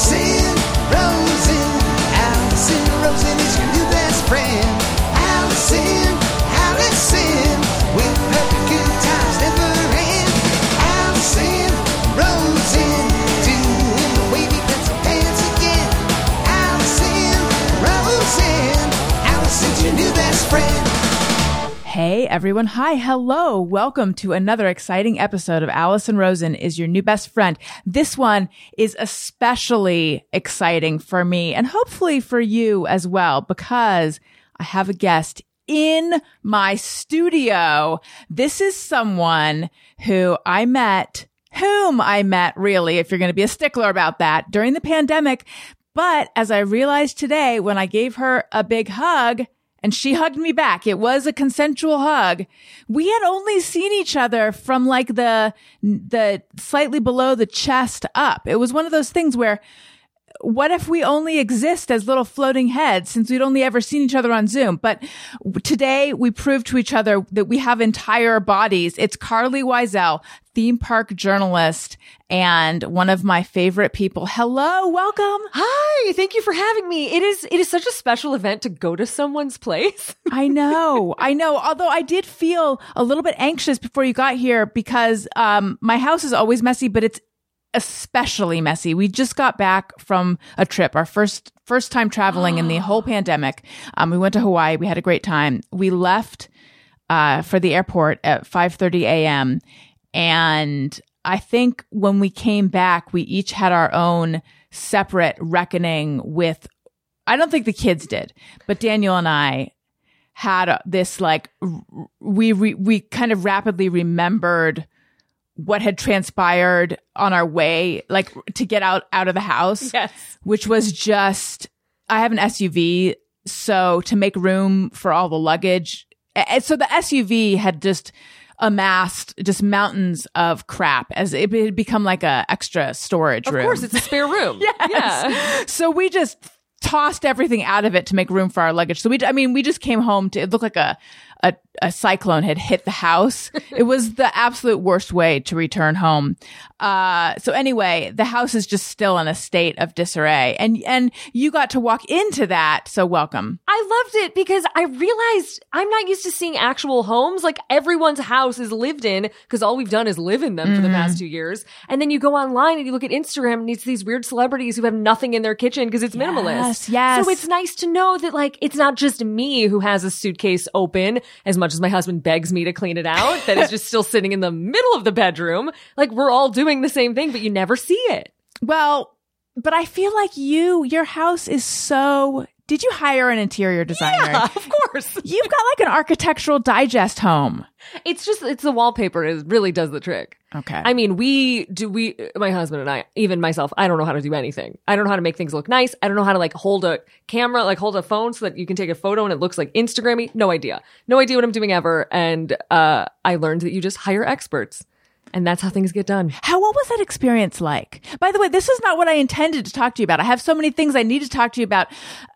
Alison everyone. Hi. Hello. Welcome to another exciting episode of Alison Rosen is your new best friend. This one is especially exciting for me and hopefully for you as well because I have a guest in my studio. This is someone who I met, whom I met really, if you're going to be a stickler about that during the pandemic. But as I realized today when I gave her a big hug, and she hugged me back. It was a consensual hug. We had only seen each other from like the, the slightly below the chest up. It was one of those things where what if we only exist as little floating heads since we'd only ever seen each other on Zoom? But today we proved to each other that we have entire bodies. It's Carlye Wisel, theme park journalist and one of my favorite people. Hello, welcome. Hi, thank you for having me. It is it is such a special event to go to someone's place. I know, I know. Although I did feel a little bit anxious before you got here because um, my house is always messy, but it's especially messy. We just got back from a trip, our first first time traveling in the whole pandemic. Um, we went to Hawaii. We had a great time. We left uh, for the airport at 5:30 a.m. and I think when we came back, we each had our own separate reckoning with. I don't think the kids did, but Daniel and I had this like r- we re- we kind of rapidly remembered what had transpired on our way like to get out out of the house Yes. which was just i have an suv so to make room for all the luggage and so the suv had just amassed just mountains of crap as it had become like a extra storage Of room Of course, it's a spare room. Yeah. so we just tossed everything out of it to make room for our luggage. So we, I mean, we just came home to, it looked like a, a, a cyclone had hit the house. it was the absolute worst way to return home. Uh, so anyway, the house is just still in a state of disarray and, and you got to walk into that. So welcome. I loved it because I realized I'm not used to seeing actual homes. Like everyone's house is lived in because all we've done is live in them for the past two years. And then you go online and you look at Instagram and it's these weird celebrities who have nothing in their kitchen because it's minimalist. Yes, yes. So it's nice to know that like it's not just me who has a suitcase open as much as my husband begs me to clean it out that is just still sitting in the middle of the bedroom. Like we're all doing the same thing, but you never see it. Well, but I feel like you, your house is so, did you hire an interior designer? Yeah, of course. You've got like an architectural digest home. It's just it's the wallpaper. It really does the trick. Okay. I mean, we do we my husband and I, even myself, I don't know how to do anything. I don't know how to make things look nice. I don't know how to like hold a camera, like hold a phone so that you can take a photo and it looks like Instagrammy. No idea. No idea what I'm doing ever. And uh I learned that you just hire experts. And that's how things get done. How what was that experience like? By the way, this is not what I intended to talk to you about. I have so many things I need to talk to you about.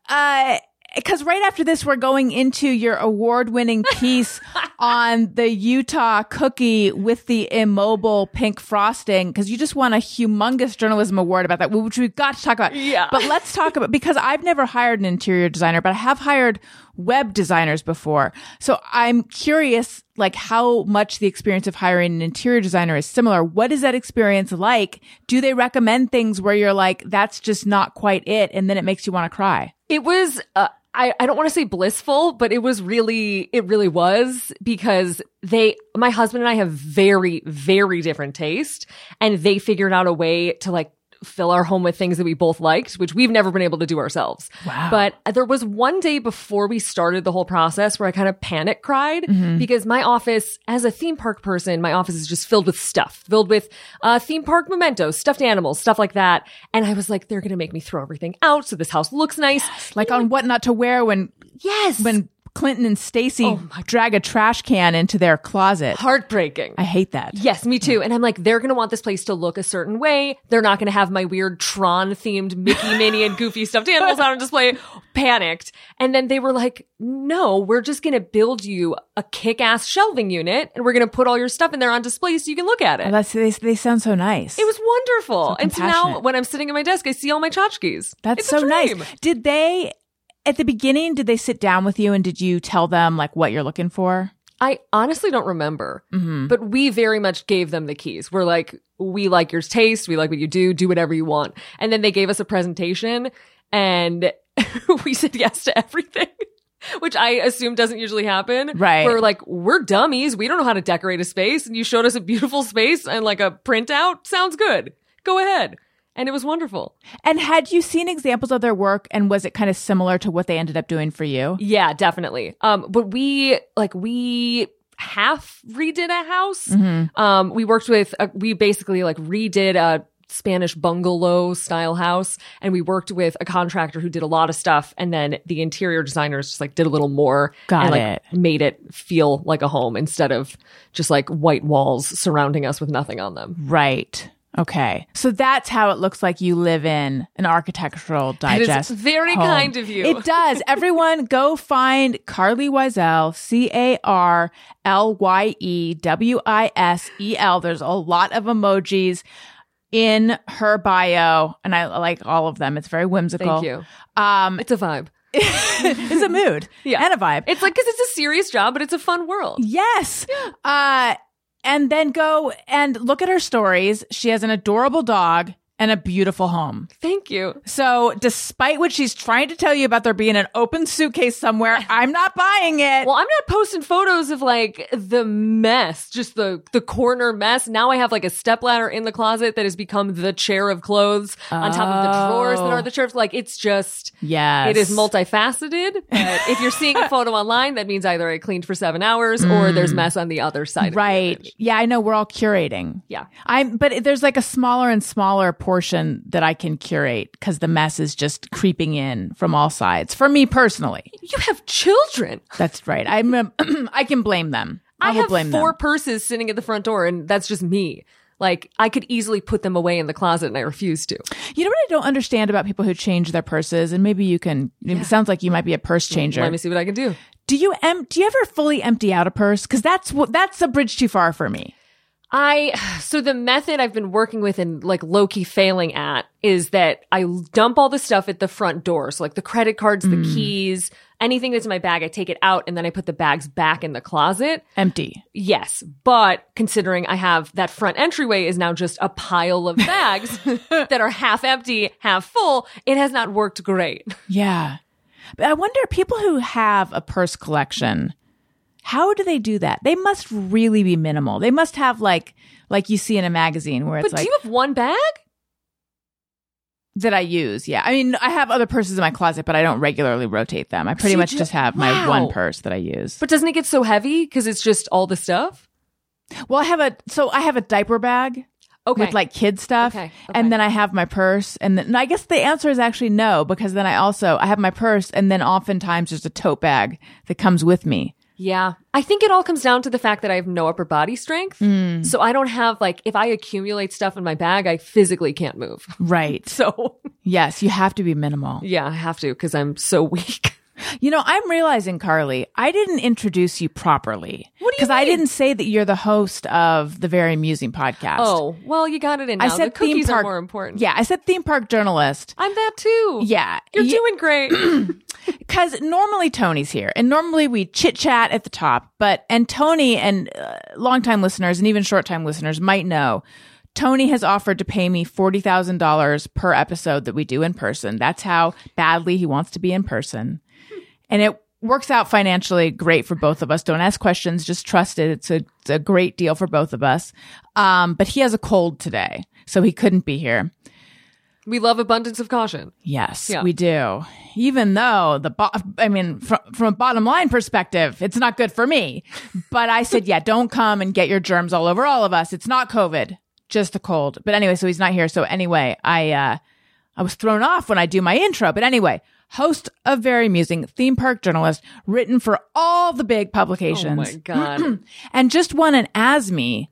Uh because right after this, we're going into your award winning piece on the Utah cookie with the immobile pink frosting. Cause you just won a humongous journalism award about that, which we've got to talk about. Yeah. But let's talk about, because I've never hired an interior designer, but I have hired web designers before. So I'm curious, like how much the experience of hiring an interior designer is similar. What is that experience like? Do they recommend things where you're like, that's just not quite it? And then it makes you want to cry. It was, uh, I, I don't want to say blissful, but it was really, it really was because they, my husband and I have very, very different taste and they figured out a way to like fill our home with things that we both liked, which we've never been able to do ourselves. Wow. But there was one day before we started the whole process where I kind of panic cried because my office, as a theme park person, my office is just filled with stuff, filled with uh, theme park mementos, stuffed animals, stuff like that. And I was like, they're going to make me throw everything out so this house looks nice. Like on what not to wear when, Yes. when Clinton and Stacy Oh drag a trash can into their closet. Heartbreaking. I hate that. Yes, me too. And I'm like, they're going to want this place to look a certain way. They're not going to have my weird Tron themed Mickey, Minnie, and Goofy stuffed animals out on display. Panicked. And then they were like, no, we're just going to build you a kick ass shelving unit and we're going to put all your stuff in there on display so you can look at it. Oh, that's they, they sound so nice. it was wonderful. and so now when I'm sitting at my desk, I see all my tchotchkes. That's It's so nice. Did they at the beginning? Did they sit down with you and did you tell them like what you're looking for? I honestly don't remember, Mm-hmm. but we very much gave them the keys. We're like, we like your taste. We like what you do. Do whatever you want. And then they gave us a presentation and we said yes to everything. Which I assume doesn't usually happen. Right. We're like, we're dummies. We don't know how to decorate a space. And you showed us a beautiful space and like a printout. Sounds good. Go ahead. And it was wonderful. And had you seen examples of their work and was it kind of similar to what they ended up doing for you? Yeah, definitely. Um, but we like we half redid a house. Mm-hmm. Um, we worked with uh we basically like redid a Spanish bungalow style house, and we worked with a contractor who did a lot of stuff, and then the interior designers just like did a little more Got and like it. made it feel like a home instead of just like white walls surrounding us with nothing on them. Right. Okay. So that's how it looks like you live in an architectural is digest. very home. kind of you. It does. Everyone go find Carlye Wisel, C A R L Y E W I S E L. There's a lot of emojis in her bio and I like all of them. It's very whimsical. Thank you. Um, It's a vibe. it's a mood Yeah. and a vibe. It's like because it's a serious job, but it's a fun world. Yes. Uh, and then go and look at her stories. She has an adorable dog and a beautiful home. Thank you. So, despite what she's trying to tell you about there being an open suitcase somewhere, I'm not buying it. Well, I'm not posting photos of like the mess, just the the corner mess. Now I have like a stepladder in the closet that has become the chair of clothes on top of the drawers that Oh. are the chairs. Like it's just yes. it is multifaceted. But if you're seeing a photo online, that means either I cleaned for seven hours or there's mess on the other side. of the Mm. Right. Yeah, I know we're all curating. Yeah. I'm, but there's like a smaller and smaller portion that I can curate because the mess is just creeping in from all sides. For me personally, You have children. that's right. I'm, a, I can blame them. I, I, will have blame four them. purses sitting at the front door, and that's just me. Like I could easily put them away in the closet, and I refuse to. You know what I don't understand about people who change their purses, and maybe you can. It sounds like you might be a purse changer. Let me see what I can do. do you em- Do you ever fully empty out a purse? Because that's what that's a bridge too far for me. I so the method I've been working with and like low key failing at is that I dump all the stuff at the front door. So like the credit cards, the mm. keys, anything that's in my bag, I take it out and then I put the bags back in the closet. Empty. Yes, but considering I have that front entryway is now just a pile of bags that are half empty, half full, it has not worked great. Yeah, but I wonder people who have a purse collection. How do they do that? They must really be minimal. They must have like like you see in a magazine where it's But like do you have one bag? that I use. Yeah, I mean I have other purses in my closet, but I don't regularly rotate them. I pretty you much ju- just have my one purse that I use. But doesn't it get so heavy because it's just all the stuff? Well, I have a so I have a diaper bag Okay. with like kid stuff, Okay, okay. and then I have my purse, and then and I guess the answer is actually no because then I also I have my purse, and then oftentimes there's a tote bag that comes with me. Yeah. I think it all comes down to the fact that I have no upper body strength. Hmm. So I don't have like if I accumulate stuff in my bag, I physically can't move. Right. So yes, you have to be minimal. yeah, I have to because I'm so weak. You know, I'm realizing, Carlye, I didn't introduce you properly. What do you Because I didn't say that you're the host of the Very Amusing podcast. Oh, well, you got it in now. I said the cookies theme park. are more important. Yeah, I said theme park journalist. I'm that too. Yeah, You're Ye- doing great. Because normally Tony's here, and normally we chit chat at the top. But and Tony and uh, longtime listeners and even short time listeners might know. Tony has offered to pay me forty thousand dollars per episode that we do in person. That's how badly he wants to be in person, and it works out financially great for both of us. Don't ask questions, just trust it. It's a it's a great deal for both of us. Um, but he has a cold today, so he couldn't be here. We love abundance of caution. Yes, Yeah. we do. Even though the, bo- I mean, from, from a bottom line perspective, it's not good for me. But I said, yeah, don't come and get your germs all over all of us. It's not COVID, just a cold. But anyway, so he's not here. So anyway, I, uh, I was thrown off when I do my intro. But anyway, host of Very Amusing, theme park journalist, written for all the big publications. Oh my god. and just won an ASME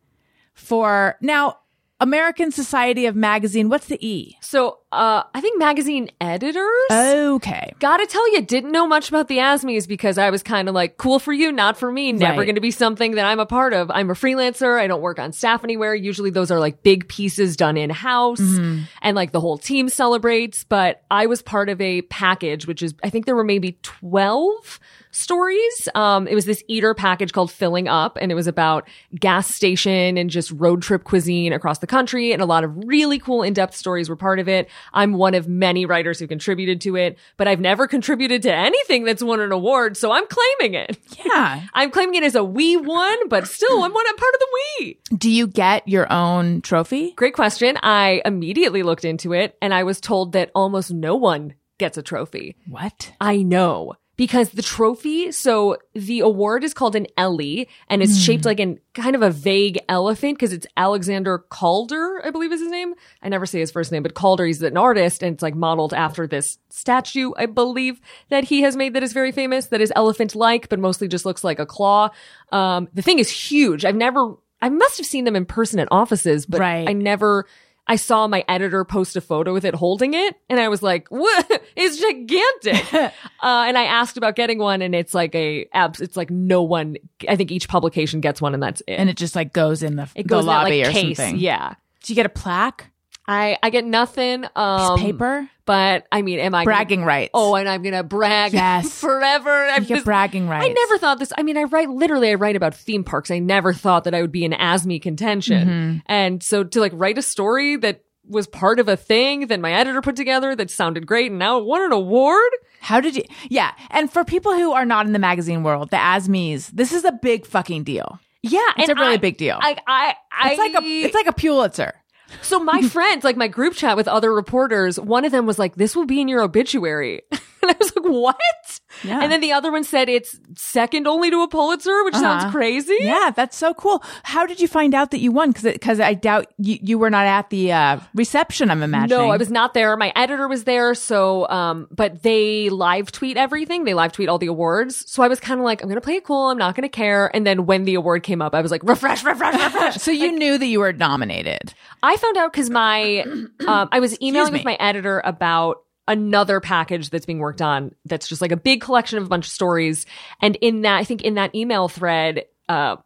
for now American Society of Magazine. What's the E? so, uh, I think magazine editors. Okay. Gotta tell you, didn't know much about the ASMEs because I was kind of like, cool for you, not for me. Never Right. going to be something that I'm a part of. I'm a freelancer. I don't work on staff anywhere. Usually those are like big pieces done in house and like the whole team celebrates. But I was part of a package, which is, I think there were maybe 12 stories. Um, it was this eater package called Filling Up, and it was about gas station and just road trip cuisine across the country. And a lot of really cool in depth stories were part of it. I'm one of many writers who contributed to it, but I've never contributed to anything that's won an award, so I'm claiming it. Yeah. I'm claiming it as a we won, but still, I'm one I'm part of the we. Do you get your own trophy? Great question. I immediately looked into it, and I was told that almost no one gets a trophy. What? I know. Because the trophy, so the award is called an Ellie and it's shaped like an kind of a vague elephant because it's Alexander Calder, I believe is his name. I never say his first name, but Calder, he's an artist and it's like modeled after this statue, I believe, that he has made that is very famous, that is elephant like, but mostly just looks like a claw. Um, the thing is huge. I've never, I must have seen them in person at offices, but Right. I never, I saw my editor post a photo with it holding it, and I was like, "What? It's gigantic!" uh, and I asked about getting one, and it's like a abs. It's like no one. I think each publication gets one, and that's it. And it just like goes in the, it the goes in that, lobby like, or case. something. Yeah, Do you get a plaque? I I get nothing. Um, paper? but I mean, am I gonna- Bragging rights. oh, and I'm gonna brag Yes. forever. I'm you get just- bragging rights. I never thought this. I mean, I write literally. I write about theme parks. I never thought that I would be in ASME contention, Mm-hmm. and so to like write a story that was part of a thing that my editor put together that sounded great, and now it won an award. How did you? Yeah. And for people who are not in the magazine world, the ASMEs, this is a big fucking deal. Yeah, It's a really I- big deal. I, I, I, It's like a, it's like a Pulitzer. So my friends, like my group chat with other reporters, one of them was like, "This will be in your obituary," and I was like, "What?" Yeah. And then the other one said it's second only to a Pulitzer, which Uh-huh. sounds crazy. Yeah, that's so cool. How did you find out that you won? Because because I doubt you, you were not at the uh, reception. I'm imagining. No, I was not there. My editor was there. So, um, but they live tweet everything. They live tweet all the awards. So I was kind of like, I'm going to play it cool. I'm not going to care. And then when the award came up, I was like, refresh, refresh, refresh. So you knew that you were nominated. I found out because my, um, I was emailing with my editor about another package that's being worked on that's just like a big collection of a bunch of stories. And in that, I think in that email thread, uh,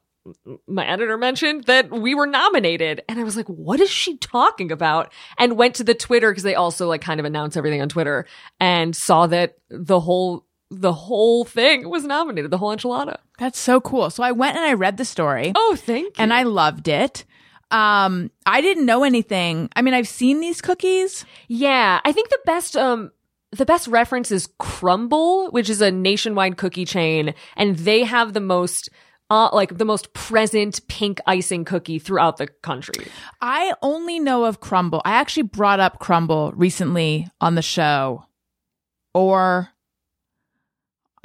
my editor mentioned that we were nominated and I was like, what is she talking about? And went to the Twitter because they also like kind of announce everything on Twitter and saw that the whole, the whole thing was nominated, the whole enchilada. That's so cool. So I went and I read the story. Oh, thank you. and I loved it. Um, I didn't know anything. I mean, I've seen these cookies. Yeah, I think the best um the best reference is Crumbl, which is a nationwide cookie chain, and they have the most uh, like the most present pink icing cookie throughout the country. I only know of Crumbl. I actually brought up Crumbl recently on the show or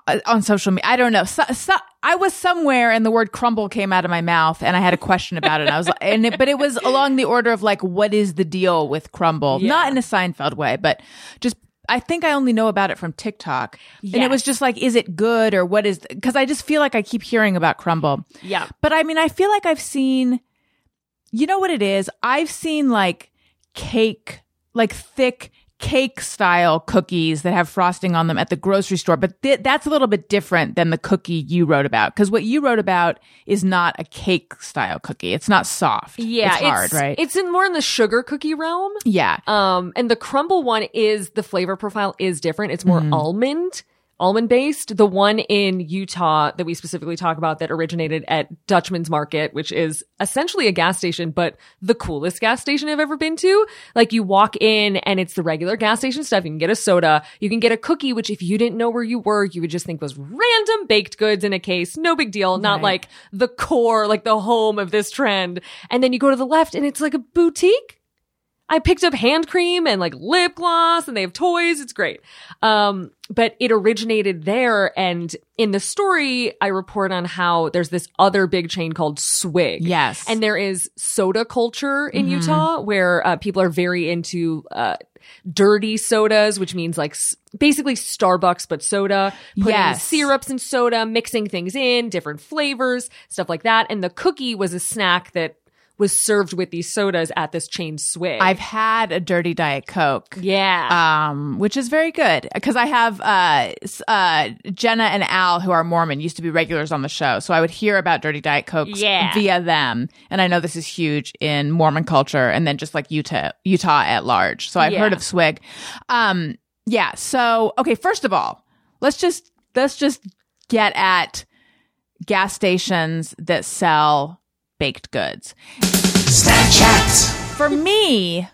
uh, on social media. I don't know. So, so, I was somewhere and the word crumble came out of my mouth and I had a question about it. And I was like, and it, but it was along the order of like, what is the deal with Crumbl? Yeah. Not in a Seinfeld way, but just, I think I only know about it from TikTok. And it was just like, is it good or what is, cause I just feel like I keep hearing about Crumbl. Yeah. But I mean, I feel like I've seen, you know what it is? I've seen like cake, like thick cake style cookies that have frosting on them at the grocery store. But th- that's a little bit different than the cookie you wrote about. Cause what you wrote about is not a cake style cookie. It's not soft. Yeah, It's hard, right? It's in more in the sugar cookie realm. yeah. Um, and the Crumbl one is the flavor profile is different. It's more Mm-hmm. almond, almond based. The one in Utah that we specifically talk about that originated at Dutchman's Market, which is essentially a gas station, but the coolest gas station I've ever been to. Like you walk in and it's the regular gas station stuff. You can get a soda. You can get a cookie, which if you didn't know where you were, you would just think was random baked goods in a case. No big deal. Not Right. like the core, like the home of this trend. And then you go to the left and it's like a boutique. I picked up hand cream and like lip gloss and they have toys. It's great. Um, but it originated there. And in the story, I report on how there's this other big chain called Swig. Yes. And there is soda culture in Utah where uh, people are very into, uh, dirty sodas, which means like basically Starbucks, but soda, putting Yes. syrups in soda, mixing things in, different flavors, stuff like that. And the cookie was a snack that was served with these sodas at this chain Swig. I've had a dirty diet coke. yeah. Um, which is very good because I have uh, uh, Jenna and Al who are Mormon used to be regulars on the show, so I would hear about dirty diet cokes Yeah. via them, and I know this is huge in Mormon culture, and then just like Utah, Utah at large. So I've heard of Swig. Um, yeah. So okay, first of all, let's just let's just get at gas stations that sell baked goods. Snack Chat. For me,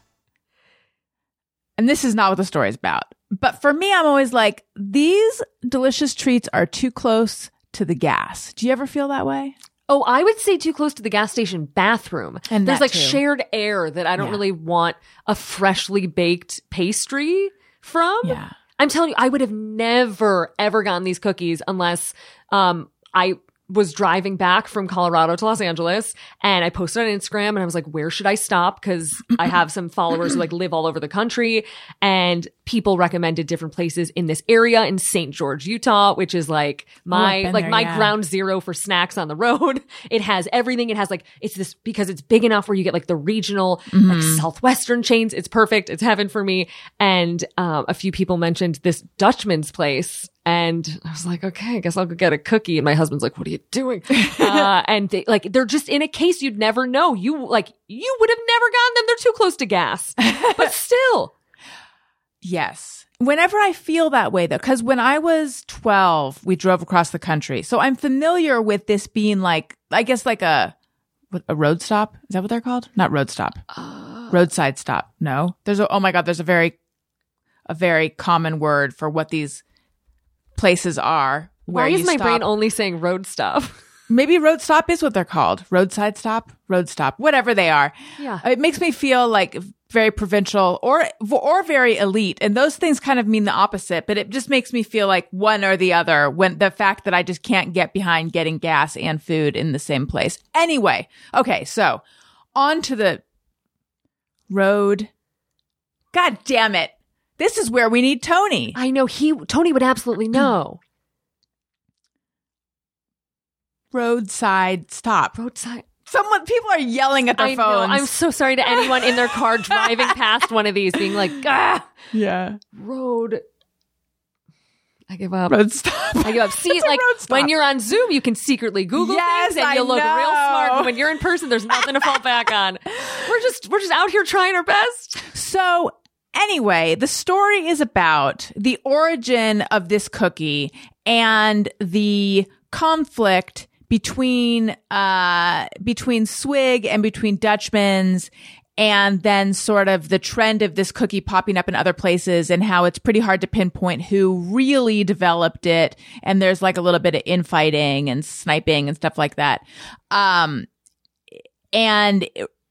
and this is not what the story is about, but for me, I'm always like, these delicious treats are too close to the gas. Do you ever feel that way? Oh, I would say too close to the gas station bathroom. And there's like too. shared air that I don't Yeah. really want a freshly baked pastry from. Yeah. I'm telling you, I would have never ever gotten these cookies unless um I was driving back from Colorado to Los Angeles and I posted on Instagram and I was like, where should I stop? Cause I have some followers who like live all over the country and people recommended different places in this area in St. George, Utah, which is like my, like there, my yeah. ground zero for snacks on the road. It has everything. It has like, it's this because it's big enough where you get like the regional, like Southwestern chains. It's perfect. It's heaven for me. And, um, a few people mentioned this Dutchman's place. And I was like, okay, I guess I'll go get a cookie. And my husband's like, what are you doing? uh, and they, like, they're just in a case you'd never know. You, like, you would have never gotten them. They're too close to gas. But still. Yes. Whenever I feel that way though, because when I was 12, we drove across the country. So I'm familiar with this being like, I guess like a, what, a road stop. Is that what they're called? Not road stop. Roadside stop. No, there's a, oh my God, there's a very, a very common word for what these places are. Where Why is my brain only saying road stuff? Maybe road stop is what they're called. Roadside stop, road stop, whatever they are. Yeah. It makes me feel like very provincial or or very elite and those things kind of mean the opposite but it just makes me feel like one or the other when the fact that I just can't get behind getting gas and food in the same place. Anyway, okay, so on to the road. God damn it. This is where we need Tony. I know he, Tony would absolutely know. Roadside stop. Roadside. Someone people are yelling at their I know. phones. I'm so sorry to anyone in their car driving past one of these, being like, "Ah, yeah. road." I give up. Road stop. I give up. See, like when you're on Zoom, you can secretly Google Yes, things and you look real smart. But when you're in person, there's nothing to fall back on. We're just we're just out here trying our best. So anyway, the story is about the origin of this cookie and the conflict between uh between Swig and between Dutchman's and then sort of the trend of this cookie popping up in other places and how it's pretty hard to pinpoint who really developed it and there's like a little bit of infighting and sniping and stuff like that. Um and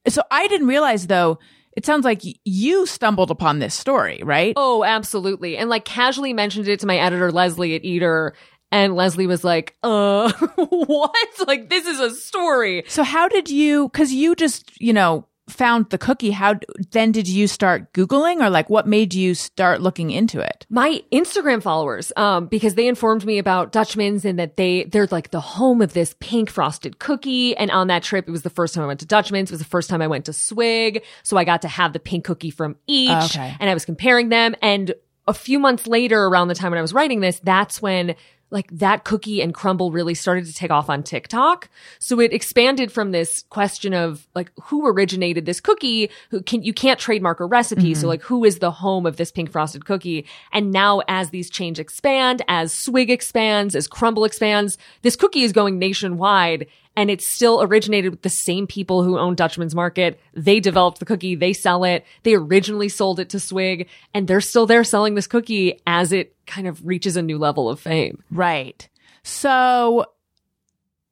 so I didn't realize though, it sounds like you stumbled upon this story, right? Oh, absolutely. And like casually mentioned it to my editor Lesley at Eater, and Lesley was like, "Uh, what? Like this is a story." So how did you, cause you just, you know, found the cookie. How then did you start Googling or like what made you start looking into it? my Instagram followers, um, because they informed me about Dutchman's and that they, they're like the home of this pink frosted cookie. And on that trip, it was the first time I went to Dutchman's. It was the first time I went to Swig. So I got to have the pink cookie from each Okay. and I was comparing them. And a few months later, around the time when I was writing this, that's when like that cookie and Crumbl really started to take off on TikTok. So it expanded from this question of like who originated this cookie? Who can you can't trademark a recipe. So mm-hmm. like who is the home of this pink frosted cookie? And now as these chains expand, as Swig expands, as Crumbl expands, this cookie is going nationwide and it's still originated with the same people who own Dutchman's Market. They developed the cookie, they sell it. They originally sold it to Swig, and they're still there selling this cookie as it kind of reaches a new level of fame. Right. So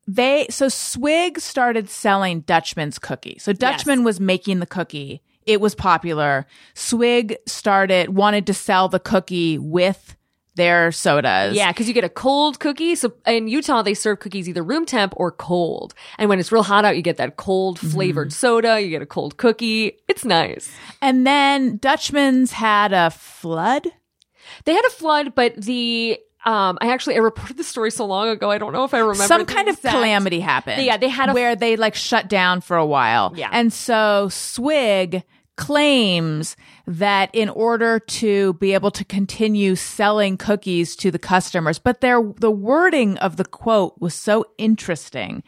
they, so Swig started selling Dutchman's cookie. So Dutchman was making the cookie it was popular. Swig started wanted to sell the cookie with their sodas. Yeah, because you get a cold cookie. So in Utah, they serve cookies either room temp or cold. And when it's real hot out, you get that cold flavored soda. You get a cold cookie. It's nice. And then Dutchman's had a flood. They had a flood, but the um, I actually I reported the story so long ago. I don't know if I remember Some kind of exact- calamity happened. Yeah, they had a where they like shut down for a while. Yeah. And so Swig claims that in order to be able to continue selling cookies to the customers, but their the wording of the quote was so interesting.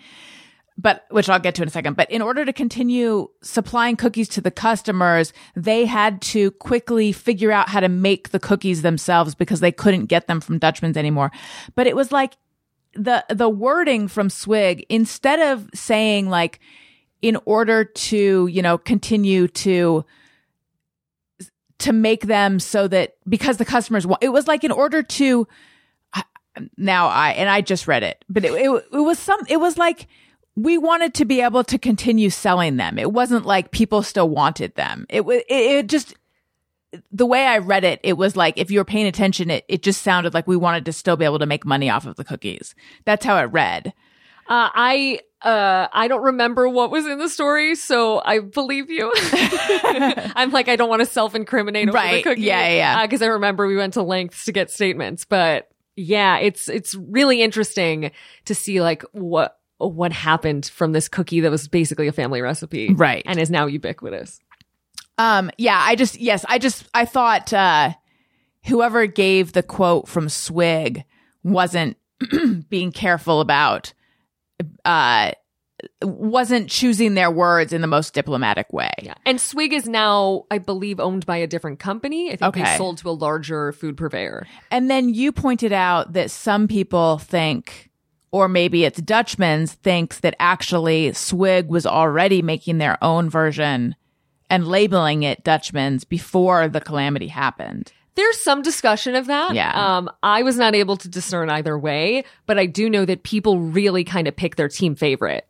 But which I'll get to in a second. But in order to continue supplying cookies to the customers, they had to quickly figure out how to make the cookies themselves because they couldn't get them from Dutchman's anymore. But it was like the the wording from Swig instead of saying like in order to you know continue to to make them so that because the customers want it was like in order to now I and I just read it but it, it it was some it was like we wanted to be able to continue selling them it wasn't like people still wanted them it was it, it just the way I read it, it was like if you were paying attention, it, it just sounded like we wanted to still be able to make money off of the cookies. That's how it read. Uh, I uh, I don't remember what was in the story, so I believe you. I'm like I don't want to self incriminate over the cookie. Yeah, yeah, yeah. Because I remember we went to lengths to get statements, but yeah, it's it's really interesting to see like what what happened from this cookie that was basically a family recipe, Right. and is now ubiquitous. Um, yeah, I just, yes, I just, I thought, uh, whoever gave the quote from Swig wasn't being careful about, uh, wasn't choosing their words in the most diplomatic way. Yeah, and Swig is now, I believe, owned by a different company. I think they Okay. sold to a larger food purveyor. And then you pointed out that some people think, or maybe it's Dutchman's thinks that actually Swig was already making their own version and labeling it Dutchman's before the calamity happened. There's some discussion of that. Yeah. Um, I was not able to discern either way, but I do know that people really kind of pick their team favorite.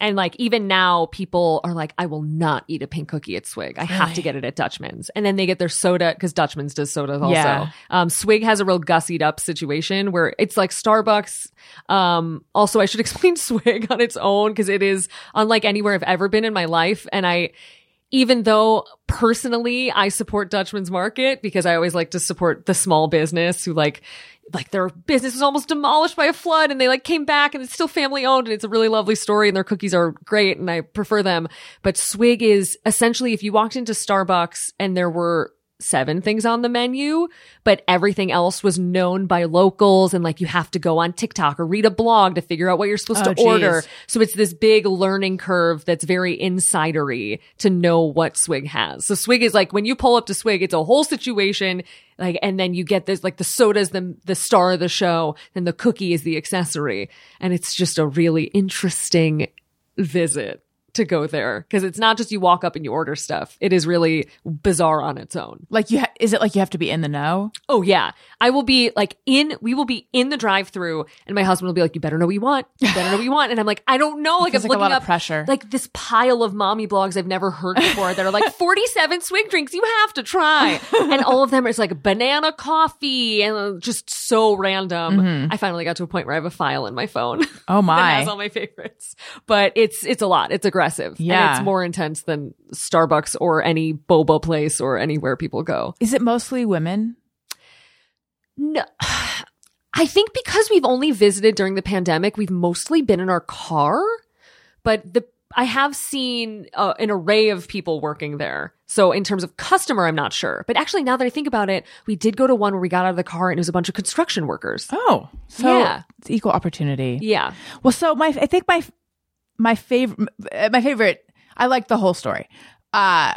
And like even now, people are like, I will not eat a pink cookie at Swig. I have to get it at Dutchman's. And then they get their soda because Dutchman's does sodas also. Yeah. Um, Swig has a real gussied up situation where it's like Starbucks. Um, also, I should explain Swig on its own because it is unlike anywhere I've ever been in my life. And I, even though personally I support Dutchman's Market because I always like to support the small business who like, like their business was almost demolished by a flood and they like came back and it's still family owned and it's a really lovely story and their cookies are great and I prefer them. But Swig is essentially if you walked into Starbucks and there were seven things on the menu, but everything else was known by locals and like you have to go on TikTok or read a blog to figure out what you're supposed Oh, to order. So it's this big learning curve that's very insidery to know what Swig has. So Swig is like when you pull up to Swig, it's a whole situation. Like, and then you get this, like the soda's the, the star of the show, and the cookie is the accessory. And it's just a really interesting visit to go there. Cause it's not just you walk up and you order stuff. It is really bizarre on its own. Like you, ha- is it like you have to be in the know? Oh yeah. I will be like in, we will be in the drive through and my husband will be like, you better know what you want. You better know what you want. And I'm like, I don't know. Like I'm like a looking up pressure. like this pile of mommy blogs I've never heard before that are like 47 swig drinks you have to try. and all of them is like banana coffee and just so random. Mm-hmm. I finally got to a point where I have a file in my phone. Oh that my. has all my favorites. But it's it's a lot. It's aggressive. Yeah. And it's more intense than Starbucks or any boba place or anywhere people go. Is it mostly women? No. I think because we've only visited during the pandemic, we've mostly been in our car, but the I have seen uh, an array of people working there. So in terms of customer, I'm not sure. But actually, now that I think about it, we did go to one where we got out of the car and it was a bunch of construction workers. Oh, so Yeah. it's equal opportunity. Yeah. Well, so my I think my my favorite my favorite I like the whole story. Uh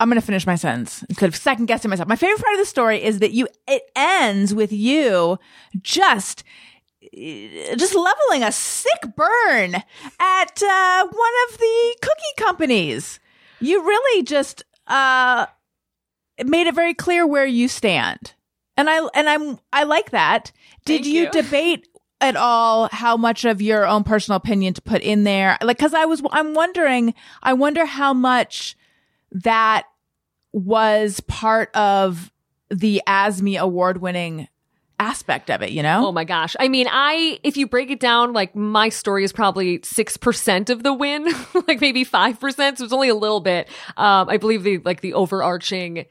I'm going to finish my sentence instead of second guessing myself. My favorite part of the story is that you it ends with you just just leveling a sick burn at uh, one of the cookie companies. You really just uh, made it very clear where you stand, and I and I'm I like that. Did you, you. debate at all how much of your own personal opinion to put in there? Like, because I was I'm wondering, I wonder how much that was part of the ASME award winning aspect of it, you know? Oh my gosh. I mean, I, if you break it down, like my story is probably 6% of the win, like maybe 5%. So it's only a little bit. Um, I believe the, like the overarching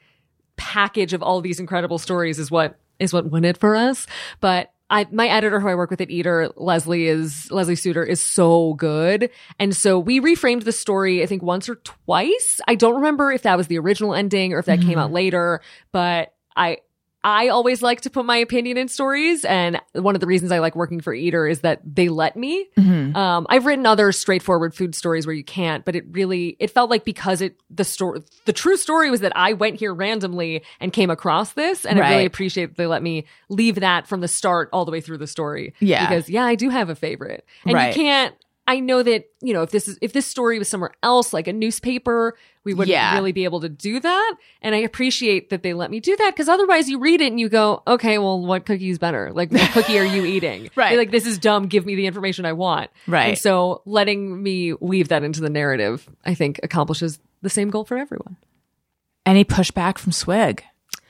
package of all these incredible stories is what, is what won it for us. But I, my editor who I work with at Eater, Lesley is, Lesley Suter is so good. And so we reframed the story, I think once or twice. I don't remember if that was the original ending or if that came out mm-hmm. later, but I, I always like to put my opinion in stories. And one of the reasons I like working for Eater is that they let me. Um, I've written other straightforward food stories where you can't, but it really, it felt like because it, the story, the true story was that I went here randomly and came across this. And I really appreciate that they let me leave that from the start all the way through the story. Yeah. Because yeah, I do have a favorite. And Right. you can't, I know that, you know, if this is, if this story was somewhere else, like a newspaper, we wouldn't Yeah. really be able to do that. And I appreciate that they let me do that because otherwise you read it and you go, okay, well, what cookie is better? Like, what cookie are you eating? Right. You're like, this is dumb. Give me the information I want. Right. And so letting me weave that into the narrative, I think accomplishes the same goal for everyone. Any pushback from Swig?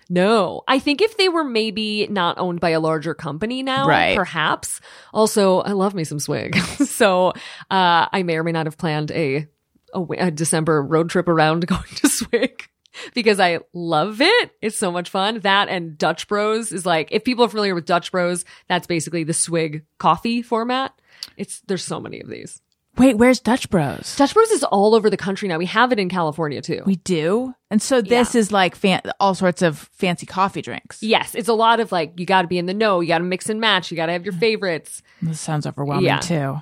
No, I think if they were maybe not owned by a larger company now, Right. perhaps. Also, I love me some swig. so, uh, I may or may not have planned a, a, a December road trip around going to swig because I love it. It's so much fun. That and Dutch Bros is like, if people are familiar with Dutch Bros, that's basically the swig coffee format. It's, there's so many of these. Wait, where's Dutch Bros? Dutch Bros is all over the country now. We have it in California too. We do. And so this is like fan- all sorts of fancy coffee drinks. Yes, it's a lot of like you got to be in the know, you got to mix and match, you got to have your favorites. This sounds overwhelming Yeah. too.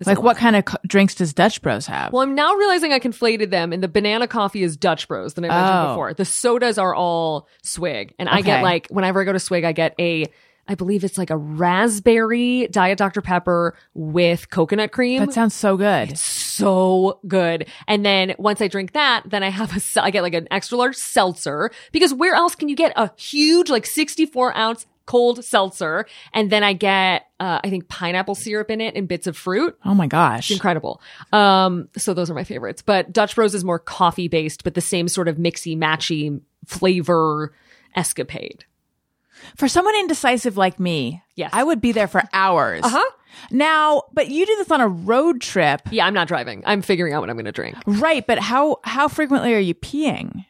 It's like what kind of co- drinks does Dutch Bros have? Well, I'm now realizing I conflated them, and the banana coffee is Dutch Bros that I mentioned Oh. before. The sodas are all Swig, and I get like whenever I go to Swig, I get a. I believe it's like a raspberry Diet Dr Pepper with coconut cream. that sounds so good. It's so good. And then once I drink that, then I have a, I get like an extra large seltzer because where else can you get a huge, like 64 ounce cold seltzer? And then I get, uh, I think pineapple syrup in it and bits of fruit. Oh my gosh. Incredible. Um, so those are my favorites, but Dutch Bros is more coffee based, but the same sort of mixy matchy flavor escapade. For someone indecisive like me, Yes. I would be there for hours. Uh-huh. Now, but you do this on a road trip, Yeah, I'm not driving. I'm figuring out what I'm going to drink. right? But how how frequently are you peeing?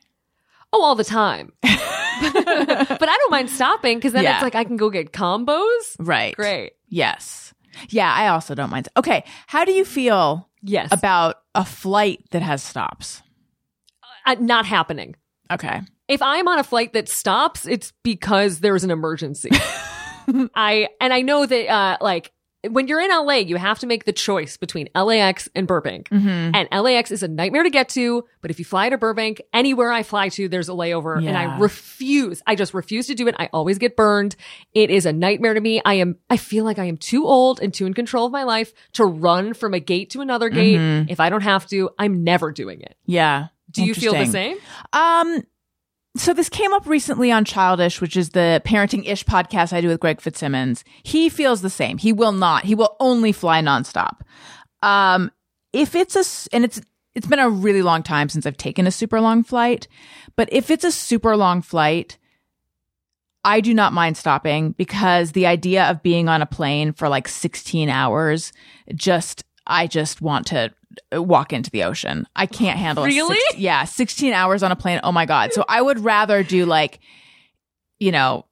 Oh, all the time. but I don't mind stopping because then Yeah. it's like I can go get combos. Right. Great. Yes. Yeah, I also don't mind. Okay, how do you feel Yes. about a flight that has stops? Uh, not happening. Okay. If I'm on a flight that stops, it's because there's an emergency. I and I know that uh like when you're in LA, you have to make the choice between LAX and Burbank. Mm-hmm. And LAX is a nightmare to get to, but if you fly to Burbank, anywhere I fly to, there's a layover and I refuse. I just refuse to do it. I always get burned. It is a nightmare to me. I am I feel like I am too old and too in control of my life to run from a gate to another gate. Mm-hmm. If I don't have to, I'm never doing it. Yeah. Do you feel the same? Um, so this came up recently on Childish, which is the parenting ish podcast I do with Greg Fitzsimmons. He feels the same. He will not. He will only fly nonstop. Um, if it's a and it's it's been a really long time since I've taken a super long flight, but if it's a super long flight, I do not mind stopping because the idea of being on a plane for like 16 hours just I just want to walk into the ocean. I can't handle Really? six- yeah, 16 hours on a plane. Oh my god. So I would rather do like you know,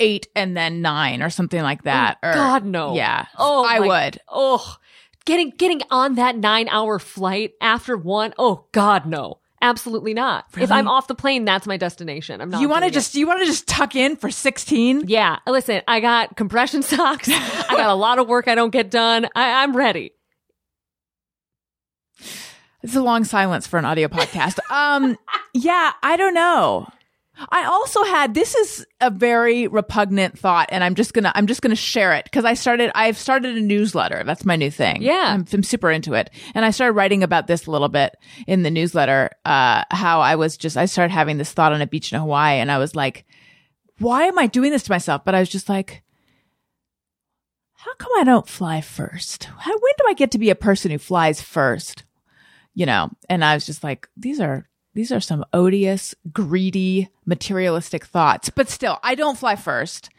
8 and then 9 or something like oh, that or God no. Yeah. Oh, I my- would. Oh, getting getting on that nine hour flight after one. Oh God, no, absolutely not. If I'm off the plane, that's my destination. I'm not. You want to doing it. just you want to just tuck in for 16? Yeah, listen. I got compression socks. I got a lot of work I don't get done. I, I'm ready. It's a long silence for an audio podcast. Um, yeah, I don't know. I also had this is a very repugnant thought, and I'm just gonna I'm just gonna share it because I started I've started a newsletter. That's my new thing. Yeah. I'm, I'm super into it, and I started writing about this a little bit in the newsletter. Uh, how I was just I started having this thought on a beach in Hawaii, and I was like, why am I doing this to myself? But I was just like. How come I don't fly first? How, when do I get to be a person who flies first? You know, and I was just like, these are these are some odious, greedy, materialistic thoughts. But still, I don't fly first.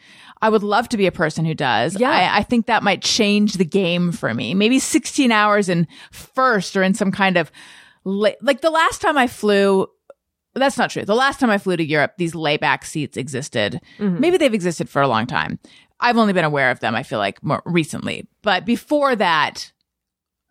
I would love to be a person who does. Yeah. I, I think that might change the game for me. Maybe 16 hours in first or in some kind of la- like the last time I flew. That's not true. The last time I flew to Europe, these layback seats existed. Maybe they've existed for a long time. I've only been aware of them, I feel like more recently. But before that,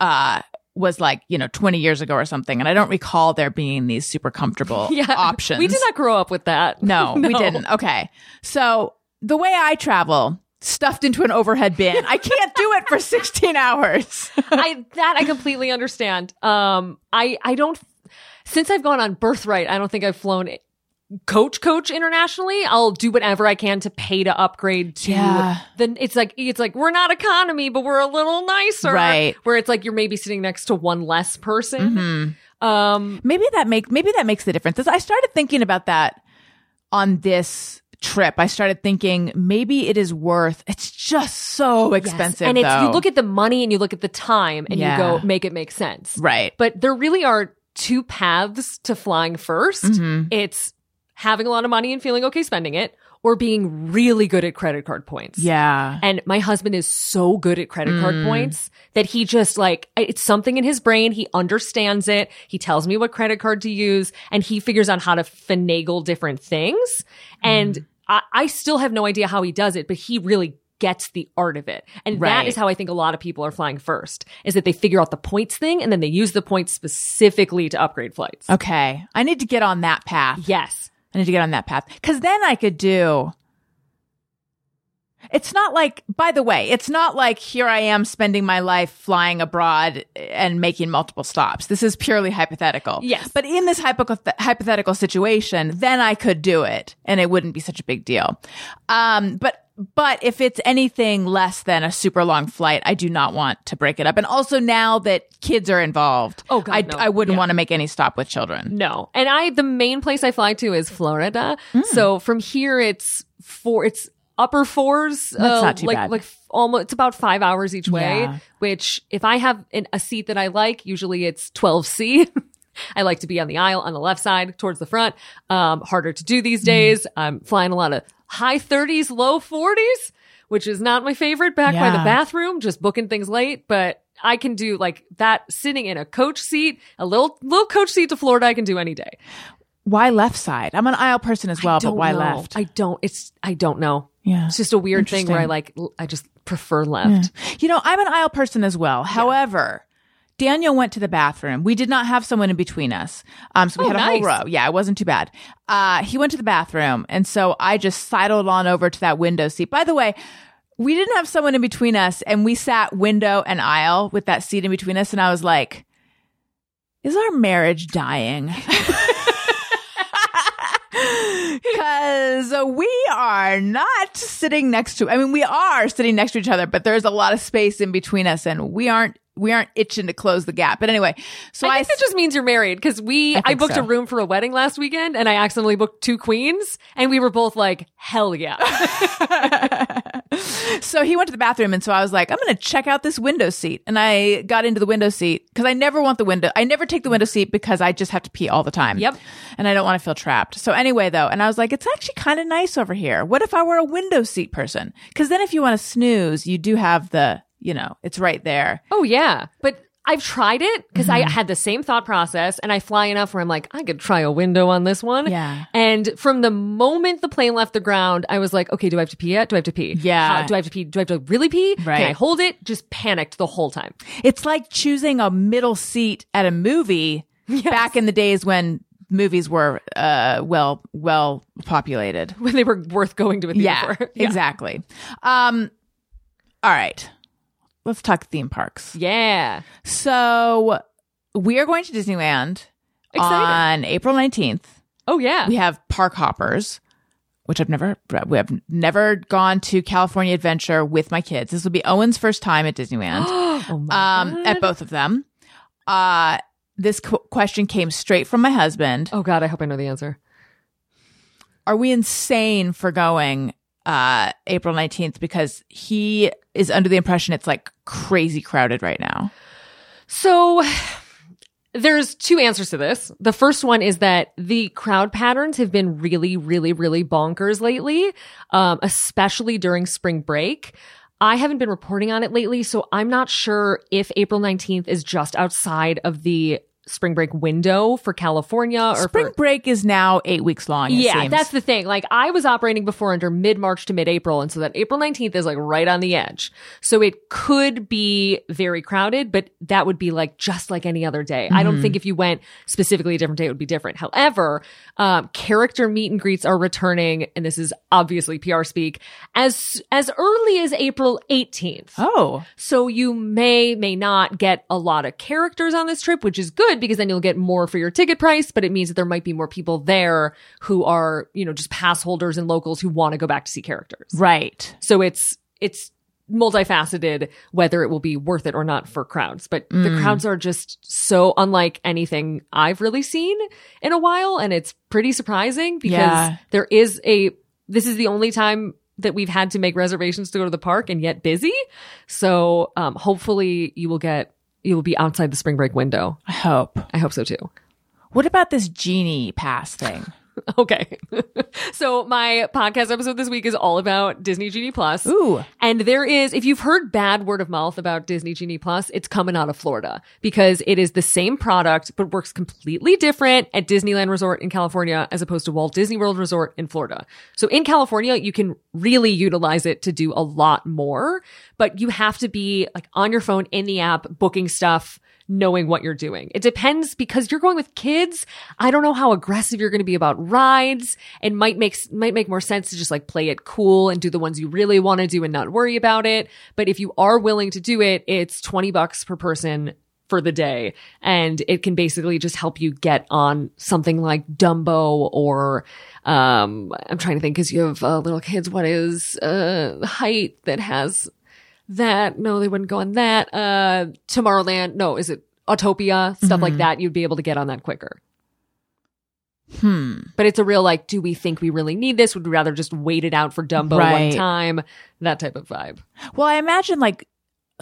uh, was like, you know, 20 years ago or something. And I don't recall there being these super comfortable Yeah. options. We did not grow up with that. No, we didn't. Okay. So the way I travel, stuffed into an overhead bin, I can't do it for 16 hours. I that I completely understand. Um, I I don't. Since I've gone on Birthright, I don't think I've flown coach coach internationally. I'll do whatever I can to pay to upgrade to. Yeah. Then it's like it's like we're not economy, but we're a little nicer. Right. Where it's like you're maybe sitting next to one less person. Mm-hmm. Um. maybe that make maybe that makes the difference. I started thinking about that on this trip. I started thinking maybe it is worth. It's just so expensive, and it's though. you look at the money and you look at the time and Yeah. you go make it make sense. right. But there really are two paths to flying 1st Mm-hmm. It's having a lot of money and feeling okay spending it, or being really good at credit card points. Yeah. And my husband is so good at credit card mm. points that he just like, it's something in his brain. He understands it. He tells me what credit card to use and he figures out how to finagle different things. And mm. I, I still have no idea how he does it, but he really gets the art of it. And Right. that is how I think a lot of people are flying first is that they figure out the points thing and then they use the points specifically to upgrade flights. Okay. I need to get on that path. Yes. I need to get on that path because then I could do. It's not like, by the way, it's not like here I am spending my life flying abroad and making multiple stops. This is purely hypothetical. Yes. But in this hypo- hypothetical situation, then I could do it and it wouldn't be such a big deal. Um, but but if it's anything less than a super long flight, I do not want to break it up. And also now that kids are involved, Oh, God, I, no. I wouldn't Yeah. want to make any stop with children. No. And I, the main place I fly to is Florida. Hmm. So from here, it's four, it's upper fours. uh, That's not too like, bad. Like almost, it's about five hours each way, Yeah. which if I have an, a seat that I like, usually it's 12C. I like to be on the aisle on the left side towards the front. Um, harder to do these days. I'm flying a lot of high 30s, low 40s, which is not my favorite back by the bathroom, just booking things late, but I can do like that sitting in a coach seat, a little little coach seat to Florida I can do any day. Why left side? I'm an aisle person as well, but why know. left? I don't it's I don't know. yeah. It's just a weird thing where I like I just prefer left. You know, I'm an aisle person as well. However, Daniel went to the bathroom. We did not have someone in between us. Um, so we Oh, had a whole row. Yeah, it wasn't too bad. Uh, he went to the bathroom. And so I just sidled on over to that window seat. By the way, we didn't have someone in between us and we sat window and aisle with that seat in between us. And I was like, is our marriage dying? Because we are not sitting next to, I mean, we are sitting next to each other, but there's a lot of space in between us and we aren't, we aren't itching to close the gap. But anyway, so I I, think that just means you're married because we I I, booked so. a room for a wedding last weekend and I accidentally booked two queens and we were both like hell yeah. so he went to the bathroom and so I was like, I'm going to check out this window seat. And I got into the window seat because I never want the window. I never take the window seat because I just have to pee all the time. Yep. And I don't want to feel trapped. So anyway, though, and I was like, it's actually kind of nice over here. What if I were a window seat person? Because then if you want to snooze, you do have the, you know, it's right there. Oh yeah, but I've tried it because Mm-hmm. I had the same thought process, and I fly enough where I'm like, I could try a window on this one. Yeah. And from the moment the plane left the ground, I was like, okay, do I have to pee yet? Do I have to pee? Yeah. How- do I have to pee? Do I have to really pee? Right. Can I hold it? Just panicked the whole time. It's like choosing a middle seat at a movie back in the days when movies were uh well well populated. When they were worth going to a theater Yeah, for. exactly. Um all right. Let's talk theme parks. Yeah. So we are going to Disneyland Excited. on April 19th. Oh yeah. We have park hoppers, which I've never we have never gone to California Adventure with my kids. This will be Owen's first time at Disneyland. oh my um, God. at both of them. Uh, this qu- question came straight from my husband. Oh god, I hope I know the answer. Are we insane for going uh, April 19th? Because he is under the impression it's like crazy crowded right now. So There's two answers to this. The first one is that the crowd patterns have been really, really, really bonkers lately, um, especially during spring break. I haven't been reporting on it lately, so I'm not sure if April 19th is just outside of the spring break window for California or Spring for break is now eight weeks long. it yeah, seems. that's the thing. Like I was operating before under mid March to mid April, and so that April 19th is like right on the edge. So it could be very crowded, but that would be like just like any other day. I don't think if you went specifically a different day, it would be different. However, um, character meet and greets are returning, and this is obviously PR speak as as early as April 18th. Oh, So you may, may not get a lot of characters on this trip, which is good because then you'll get more for your ticket price, but it means that there might be more people there who are, you know, just pass holders and locals who want to go back to see characters. right. So it's, it's multifaceted whether it will be worth it or not for crowds. But the crowds are just so unlike anything I've really seen in a while. And it's pretty surprising because Yeah. there is a, this is the only time that we've had to make reservations to go to the park and yet busy. So, um, hopefully you will get, you will be outside the spring break window. I hope. I hope so too. What about this genie pass thing? Okay. so my podcast episode this week is all about Disney Genie Plus. Ooh. And there is, if you've heard bad word of mouth about Disney Genie Plus, it's coming out of Florida because it is the same product, but works completely different at Disneyland Resort in California as opposed to Walt Disney World Resort in Florida. So in California, you can really utilize it to do a lot more, but you have to be like on your phone in the app, booking stuff knowing what you're doing. It depends because you're going with kids. I don't know how aggressive you're going to be about rides and might make, might make more sense to just like play it cool and do the ones you really want to do and not worry about it. But if you are willing to do it, it's 20 bucks per person for the day. And it can basically just help you get on something like Dumbo or, um, I'm trying to think because you have uh, little kids. What is, uh, height that has that? No, they wouldn't go on that. Uh, Tomorrowland. No, is it Autopia? Stuff like that. You'd be able to get on that quicker. Hmm. But it's a real like, do we think we really need this? Would we rather just wait it out for Dumbo one time? That type of vibe. Well, I imagine like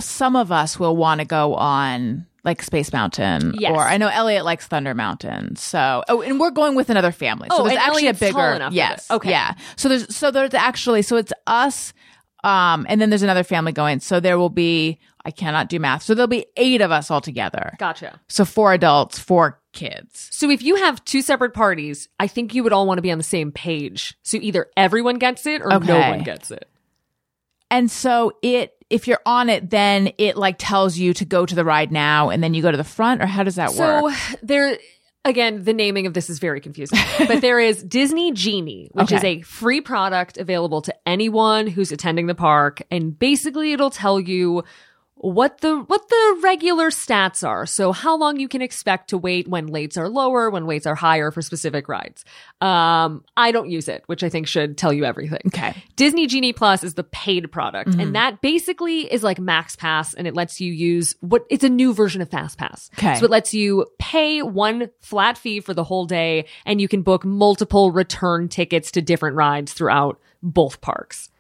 some of us will want to go on like Space Mountain, Yes. or I know Elliot likes Thunder Mountain. So, oh, and we're going with another family. So Oh, there's actually Elliot's a bigger, enough yes. Okay. yeah. So there's so there's actually so it's us, um, and then there's another family going. So there will be I cannot do math. So there'll be eight of us all together. Gotcha. So four adults, four kids. So if you have two separate parties, I think you would all want to be on the same page. So either everyone gets it or no one gets it. And so it, if you're on it, then it like tells you to go to the ride now, and then you go to the front, or how does that So work? So there again, the naming of this is very confusing. but there is Disney Genie, which is a free product available to anyone who's attending the park and basically it'll tell you what the what the regular stats are. So how long you can expect to wait when lates are lower, when waits are higher for specific rides. Um I don't use it, which I think should tell you everything. Okay. Disney Genie Plus is the paid product, and that basically is like Max Pass, and it lets you use what it's a new version of Fast Pass. Okay. So it lets you pay one flat fee for the whole day, and you can book multiple return tickets to different rides throughout both parks.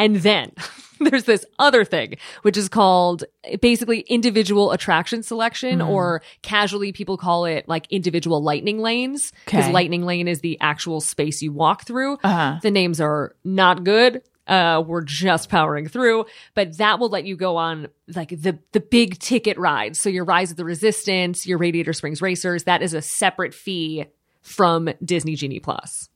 And then there's this other thing, which is called basically individual attraction selection, or casually people call it like individual lightning lanes. Because Okay. lightning lane is the actual space you walk through. Uh-huh. The names are not good. Uh, we're just powering through, but that will let you go on like the the big ticket rides. So your Rise of the Resistance, your Radiator Springs Racers, that is a separate fee from Disney Genie Plus.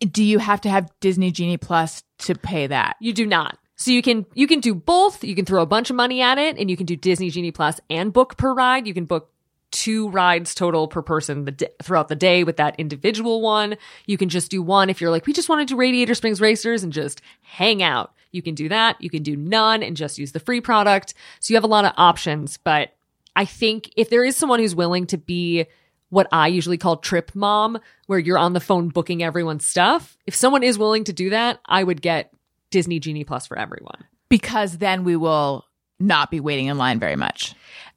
Do you have to have Disney Genie Plus to pay that? You do not. So you can you can do both. You can throw a bunch of money at it, and you can do Disney Genie Plus and book per ride. You can book two rides total per person the d- throughout the day with that individual one. You can just do one if you're like, we just want to do Radiator Springs Racers and just hang out. You can do that. You can do none and just use the free product. So you have a lot of options. But I think if there is someone who's willing to be what I usually call trip mom, where you're on the phone booking everyone's stuff, if someone is willing to do that, I would get Disney Genie Plus for everyone. Because then we will not be waiting in line very much.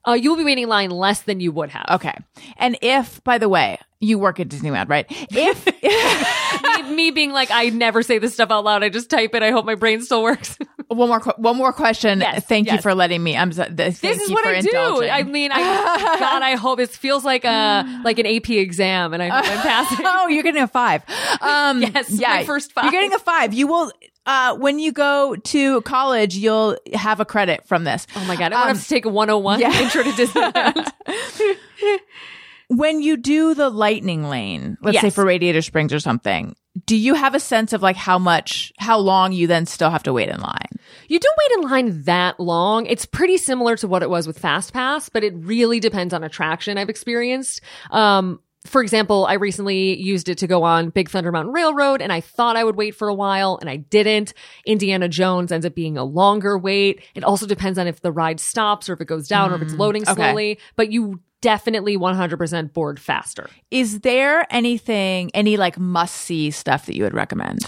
Uh, you will be waiting in line less than you would have. Okay. And if, by the way, you work at Disneyland, right? If, me, me being like, I never say this stuff out loud. I just type it. I hope my brain still works. One more, one more question. Yes, Thank you for letting me. I'm. so- th- This is what I do. I mean, I God, I hope it feels like a like an AP exam, and I'm, I'm passing. oh, you're getting a five. Um, Yes, my first five. You're getting a five. You will. Uh, when you go to college, you'll have a credit from this. Oh my god, I want Um, to have to take a 101 yeah. intro to Disneyland. When you do the lightning lane, let's say for Radiator Springs or something, do you have a sense of like how much, how long you then still have to wait in line? You don't wait in line that long. It's pretty similar to what it was with Fast Pass, but it really depends on attraction I've experienced. Um, for example, I recently used it to go on Big Thunder Mountain Railroad and I thought I would wait for a while and I didn't. Indiana Jones ends up being a longer wait. It also depends on if the ride stops or if it goes down or if it's mm, loading okay. slowly, but you definitely 100% board faster. Is there anything, any like must see stuff that you would recommend?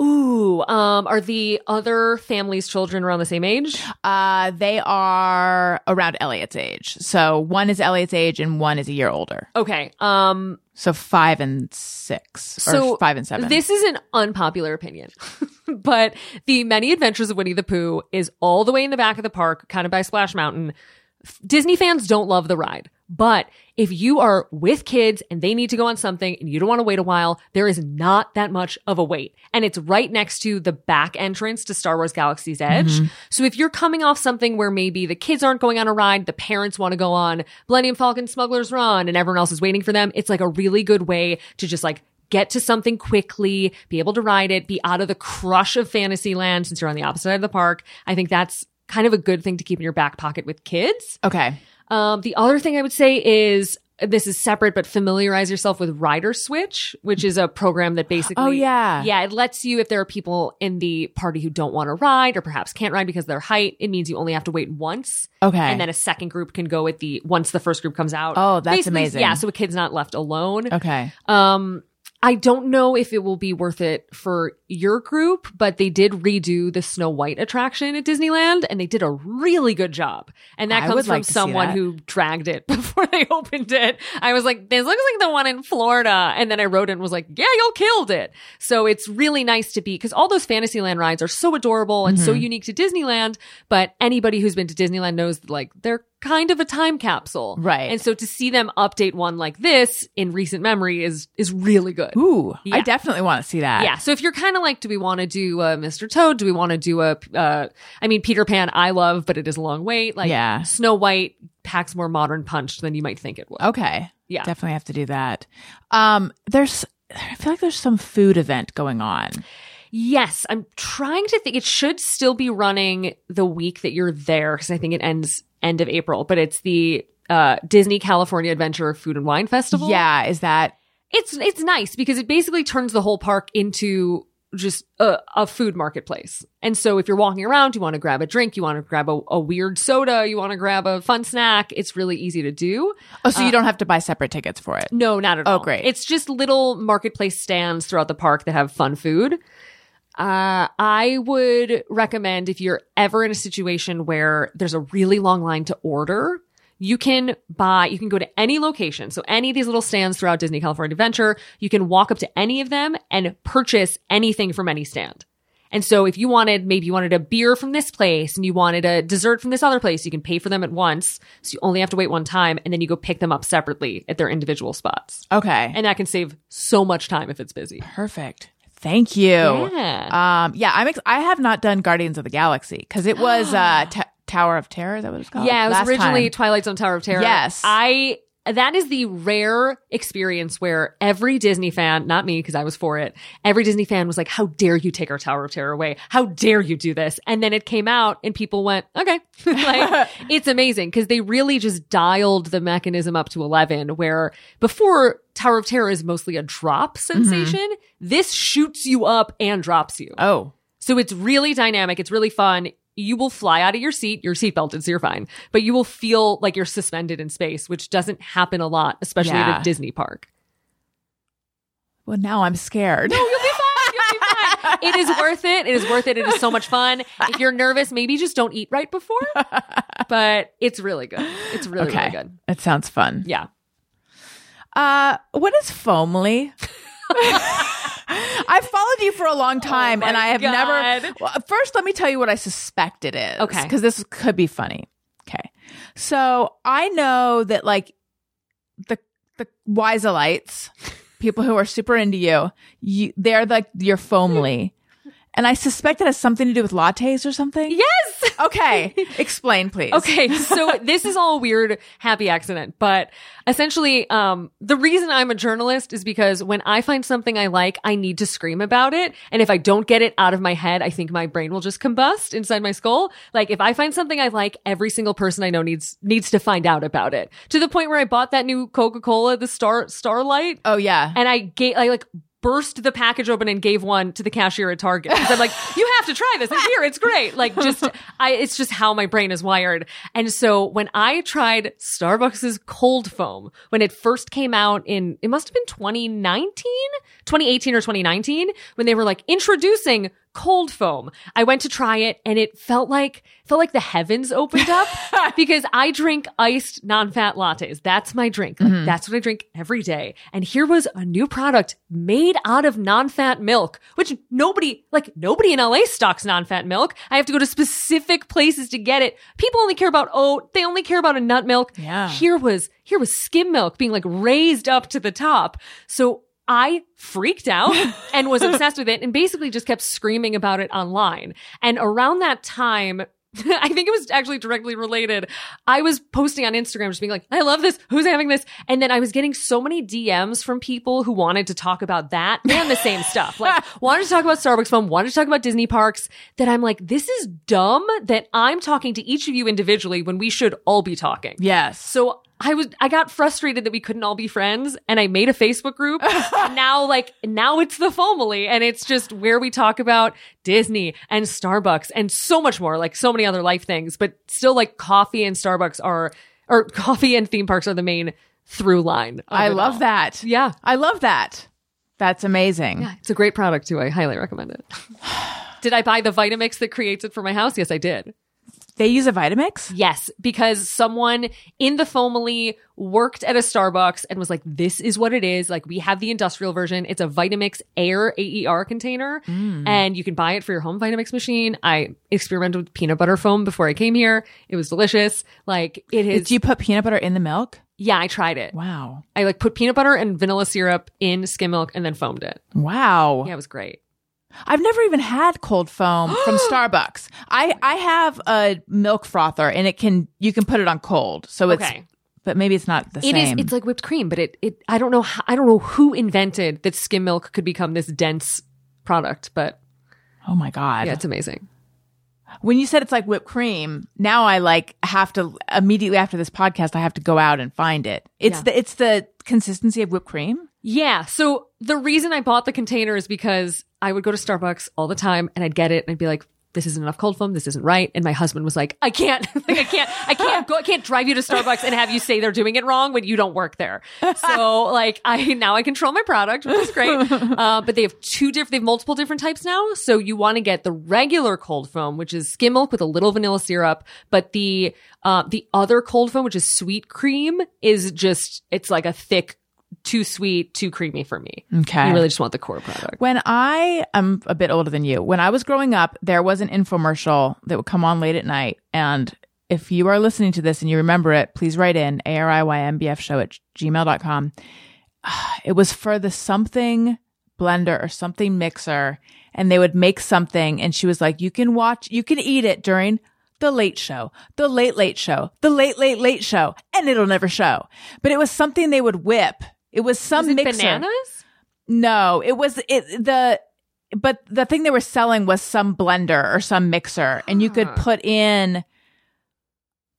Ooh, um, are the other family's children around the same age? Uh, they are around Elliot's age. So one is Elliot's age and one is a year older. Okay. Um, So five and six, So or five and seven. This is an unpopular opinion, but the Many Adventures of Winnie the Pooh is all the way in the back of the park, kind of by Splash Mountain. Disney fans don't love the ride, but if you are with kids and they need to go on something and you don't want to wait a while, there is not that much of a wait. And it's right next to the back entrance to Star Wars Galaxy's Edge. Mm-hmm. So if you're coming off something where maybe the kids aren't going on a ride, the parents want to go on Millennium Falcon Smuggler's Run and everyone else is waiting for them, it's like a really good way to just like get to something quickly, be able to ride it, be out of the crush of Fantasyland since you're on the opposite side of the park. I think that's kind of a good thing to keep in your back pocket with kids. okay. Um, the other thing I would say is this is separate, but familiarize yourself with Rider Switch, which is a program that basically, Oh, yeah. yeah, it lets you if there are people in the party who don't want to ride or perhaps can't ride because of their height. It means you only have to wait once, Okay. and then a second group can go at the once the first group comes out. Oh, that's Basically, amazing. Yeah, so a kid's not left alone. okay. Um, I don't know if it will be worth it for your group, but they did redo the Snow White attraction at Disneyland and they did a really good job. And that I comes from like someone who dragged it before they opened it. I was like, this looks like the one in Florida. And then I rode it and was like, yeah, y'all killed it. So it's really nice to be, cause all those Fantasyland rides are so adorable and Mm-hmm. so unique to Disneyland. But anybody who's been to Disneyland knows that like they're kind of a time capsule. Right. And so to see them update one like this in recent memory is, is really good. Ooh, I definitely want to see that. Yeah. So if you're kind of like, do we want to do uh, Mr. Toad? Do we want to do a, uh, I mean, Peter Pan, I love, but it is a long wait. Like, Yeah. Snow White packs more modern punch than you might think it would. Okay. Yeah. Definitely have to do that. Um, there's, I feel like there's some food event going on. Yes. I'm trying to think. It should still be running the week that you're there because I think it ends end of April, but it's the uh, Disney California Adventure Food and Wine Festival. Yeah. Is that, It's it's nice because it basically turns the whole park into just a, a food marketplace. And so if you're walking around, you want to grab a drink, you want to grab a, a weird soda, you want to grab a fun snack, it's really easy to do. oh, so you don't have to buy separate tickets for it. No, not at Oh, all. great. It's just little marketplace stands throughout the park that have fun food. Uh, I would recommend if you're ever in a situation where there's a really long line to order, you can buy, you can go to any location. So any of these little stands throughout Disney California Adventure, you can walk up to any of them and purchase anything from any stand. And so if you wanted, maybe you wanted a beer from this place and you wanted a dessert from this other place, you can pay for them at once. So you only have to wait one time and then you go pick them up separately at their individual spots. Okay. And that can save so much time if it's busy. Perfect. Thank you. Yeah. Um, yeah, I'm. Ex- I have not done Guardians of the Galaxy because it was uh, t- Tower of Terror. That it's called? yeah, it was Last originally time. Twilight Zone Tower of Terror. Yes. I that is the rare experience where every Disney fan, not me because I was for it, every Disney fan was like, "How dare you take our Tower of Terror away? How dare you do this?" And then it came out, and people went, "Okay." like it's amazing because they really just dialed the mechanism up to eleven. Where before Tower of Terror is mostly a drop mm-hmm. sensation, this shoots you up and drops you. Oh, So it's really dynamic. It's really fun. You will fly out of your seat. You're seatbelted, so you're fine. But you will feel like you're suspended in space, which doesn't happen a lot, especially Yeah. at a Disney park. well, now I'm scared. No, you'll be fine. You'll be fine. It is worth it. It is worth it. It is so much fun. If you're nervous, maybe just don't eat right before. But it's really good. It's really, okay, really good. it sounds fun. Yeah. Uh, what is Fomily? I followed you for a long time, Oh and I have God. never. Well, first, let me tell you what I suspect it is. Okay. because this could be funny. Okay, so I know that like the the Wiselites, people who are super into you, you they're like your fomily. And I suspect it has something to do with lattes or something. Yes. Okay. Explain, please. Okay, so this is all a weird happy accident, but essentially, um, the reason I'm a journalist is because when I find something I like, I need to scream about it. And if I don't get it out of my head, I think my brain will just combust inside my skull. Like if I find something I like, every single person I know needs, needs to find out about it. To the point where I bought that new Coca-Cola, the Star, Starlight, Oh yeah. and I gave, I like, burst the package open and gave one to the cashier at Target. 'Cause I'm like, you have to try this. And here, it's great. Like just, I, it's just how my brain is wired. And so when I tried Starbucks's cold foam, when it first came out in, it must have been 2019, 2018 or 2019, when they were like introducing cold foam. I went to try it and it felt like felt like the heavens opened up because I drink iced non-fat lattes. That's my drink. Like, mm-hmm. That's what I drink every day. And here was a new product made out of non-fat milk, which nobody like nobody in LA stocks non-fat milk. I have to go to specific places to get it. People only care about oat. They only care about a nut milk. Yeah. Here was here was skim milk being like raised up to the top. So I freaked out and was obsessed with it and basically just kept screaming about it online. And around that time, I think it was actually directly related. I was posting on Instagram just being like, I love this. Who's having this? And then I was getting so many DMs from people who wanted to talk about that and the same stuff. Like wanted to talk about Starbucks foam, wanted to talk about Disney parks that I'm like, this is dumb that I'm talking to each of you individually when we should all be talking. Yes. So I was, I got frustrated that we couldn't all be friends and I made a Facebook group. now, like, now it's the Fomily and it's just where we talk about Disney and Starbucks and so much more, like so many other life things, but still like coffee and Starbucks are, or coffee and theme parks are the main through line. I love all. that. Yeah. I love that. That's amazing. Yeah. It's a great product too. I highly recommend it. did I buy the Vitamix that creates it for my house? Yes, I did. They use a Vitamix? Yes, because someone in the Fomily worked at a Starbucks and was like, this is what it is. Like, we have the industrial version. It's a Vitamix Air AER container mm. and you can buy it for your home Vitamix machine. I experimented with peanut butter foam before I came here. It was delicious. Like, it is. Do you put peanut butter in the milk? yeah, I tried it. Wow. I like put peanut butter and vanilla syrup in skim milk and then foamed it. Wow. Yeah, it was great. I've never even had cold foam from Starbucks. I I have a milk frother and it can you can put it on cold. So it's Okay. but maybe it's not the It is. same. It's like whipped cream, but it. It. I don't know. How, I don't know who invented that skim milk could become this dense product, but oh my god. yeah, it's amazing. when you said it's like whipped cream, now I like have to immediately after this podcast I have to go out and find it. It's Yeah. the it's the consistency of whipped cream. Yeah. So the reason I bought the container is because I would go to Starbucks all the time and I'd get it and I'd be like, this isn't enough cold foam. This isn't right. And my husband was like, I can't, like, I can't, I can't go, I can't drive you to Starbucks and have you say they're doing it wrong when you don't work there. So like, I, now I control my product, which is great. Uh, but they have two different, they have multiple different types now. So you want to get the regular cold foam, which is skim milk with a little vanilla syrup. But the, uh, the other cold foam, which is sweet cream is just, it's like a thick, too sweet, too creamy for me. Okay. You really just want the core product. When I am a bit older than you, when I was growing up, there was an infomercial that would come on late at night. And if you are listening to this and you remember it, please write in ARIYMBF show at gmail.com. It was for the something blender or something mixer. And they would make something. And she was like, you can watch, you can eat it during the late show, the late, late show, the late, late, late show, and it'll never show. But it was something they would whip. It was some Is it mixer. bananas? No, it was it the but the thing they were selling was some blender or some mixer and you could put in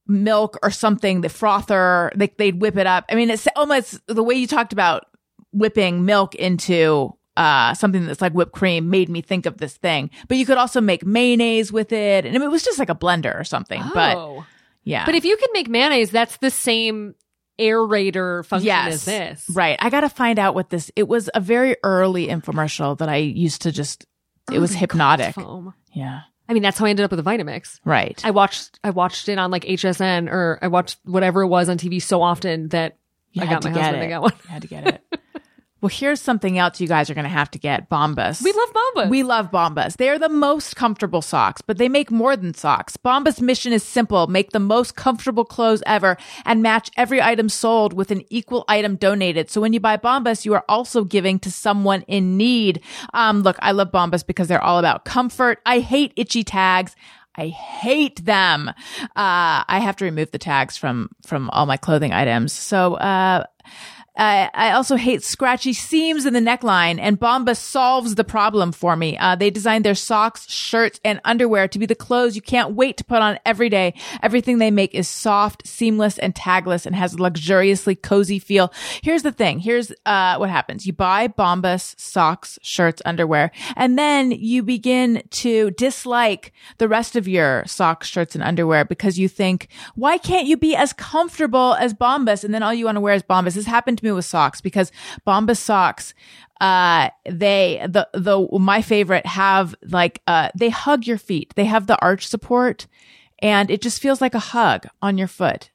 milk or something the frother they, they'd whip it up i mean it's almost the way you talked about whipping milk into uh something that's like whipped cream made me think of this thing but you could also make mayonnaise with it and it was just like a blender or something but Oh. yeah But if you can make mayonnaise, that's the same aerator function yes as this. right i gotta find out what this it was a very early infomercial that i used to just it was Oh, hypnotic yeah I mean, that's how I ended up with the Vitamix. right I watched I watched it on like HSN or I watched whatever it was on TV so often that You I got to my husband it. to get one. You had to get it. Well, here's something else you guys are going to have to get Bombas. We love Bombas. We love Bombas. They are the most comfortable socks, but they make more than socks. Bombas' mission is simple make the most comfortable clothes ever and match every item sold with an equal item donated. So when you buy Bombas, you are also giving to someone in need. Um, look, I love Bombas because they're all about comfort. I hate itchy tags. I hate them. Uh, I have to remove the tags from, from all my clothing items. So, uh, uh, I also hate scratchy seams in the neckline, and Bombas solves the problem for me. Uh, they designed their socks, shirts, and underwear to be the clothes you can't wait to put on every day. Everything they make is soft, seamless, and tagless, and has a luxuriously cozy feel. Here's the thing. Here's uh, what happens: you buy Bombas socks, shirts, underwear, and then you begin to dislike the rest of your socks, shirts, and underwear because you think, "Why can't you be as comfortable as Bombas?" And then all you want to wear is Bombas. This happened me with socks because Bombas socks, uh, they, the, the, my favorite have like, uh, they hug your feet. They have the arch support and it just feels like a hug on your foot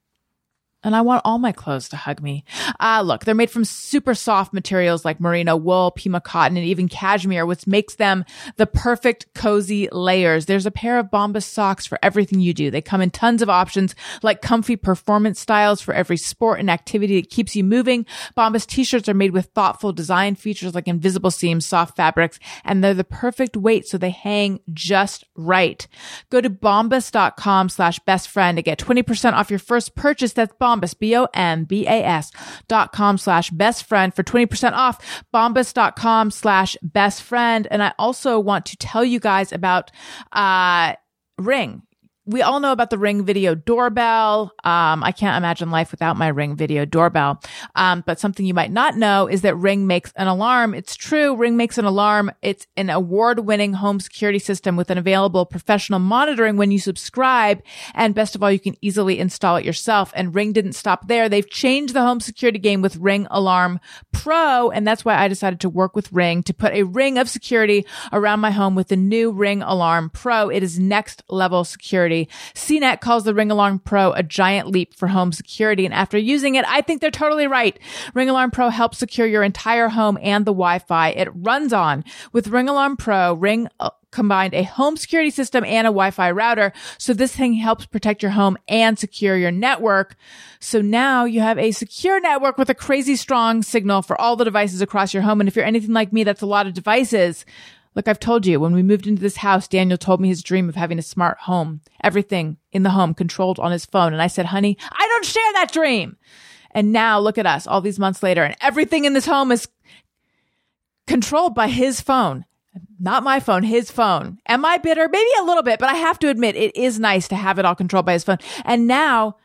and I want all my clothes to hug me. Ah, uh, look, they're made from super soft materials like merino wool, pima cotton, and even cashmere, which makes them the perfect cozy layers. There's a pair of Bombas socks for everything you do. They come in tons of options like comfy performance styles for every sport and activity that keeps you moving. Bombas t-shirts are made with thoughtful design features like invisible seams, soft fabrics, and they're the perfect weight so they hang just right. Go to bombas.com slash best friend to get 20% off your first purchase. That's Bombas Bombas, dot com slash best friend for 20% off. Bombas dot com slash best friend. And I also want to tell you guys about, uh, Ring we all know about the Ring Video Doorbell. Um, I can't imagine life without my Ring Video Doorbell. Um, but something you might not know is that Ring makes an alarm. It's true. Ring makes an alarm. It's an award-winning home security system with an available professional monitoring when you subscribe. And best of all, you can easily install it yourself. And Ring didn't stop there. They've changed the home security game with Ring Alarm Pro. And that's why I decided to work with Ring to put a ring of security around my home with the new Ring Alarm Pro. It is next level security security. CNET calls the Ring Alarm Pro a giant leap for home security. And after using it, I think they're totally right. Ring Alarm Pro helps secure your entire home and the Wi-Fi it runs on. With Ring Alarm Pro, Ring uh, combined a home security system and a Wi-Fi router. So this thing helps protect your home and secure your network. So now you have a secure network with a crazy strong signal for all the devices across your home. And if you're anything like me, that's a lot of devices. Look, I've told you, when we moved into this house, Daniel told me his dream of having a smart home, everything in the home controlled on his phone. And I said, honey, I don't share that dream. And now look at us all these months later and everything in this home is controlled by his phone. Not my phone, his phone. Am I bitter? Maybe a little bit, but I have to admit it is nice to have it all controlled by his phone. And now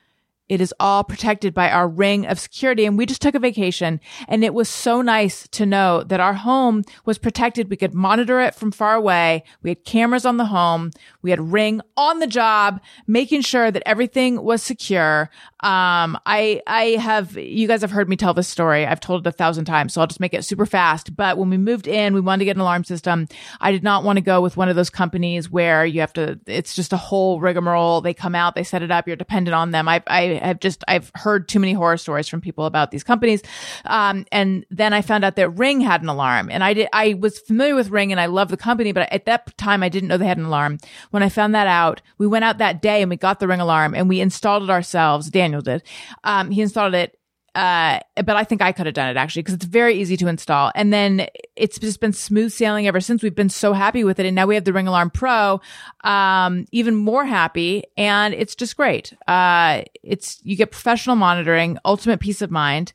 it is all protected by our ring of security. And we just took a vacation and it was so nice to know that our home was protected. We could monitor it from far away. We had cameras on the home. We had ring on the job, making sure that everything was secure. Um, I, I have, you guys have heard me tell this story. I've told it a thousand times, so I'll just make it super fast. But when we moved in, we wanted to get an alarm system. I did not want to go with one of those companies where you have to, it's just a whole rigmarole. They come out, they set it up, you're dependent on them. I, I have just, I've heard too many horror stories from people about these companies. Um, and then I found out that Ring had an alarm and I did, I was familiar with Ring and I love the company, but at that time I didn't know they had an alarm. When I found that out, we went out that day and we got the Ring alarm and we installed it ourselves. Daniel did. Um, he installed it uh, but I think I could have done it actually because it's very easy to install. And then it's just been smooth sailing ever since. We've been so happy with it. And now we have the Ring Alarm Pro, um, even more happy. And it's just great. Uh, it's, you get professional monitoring, ultimate peace of mind.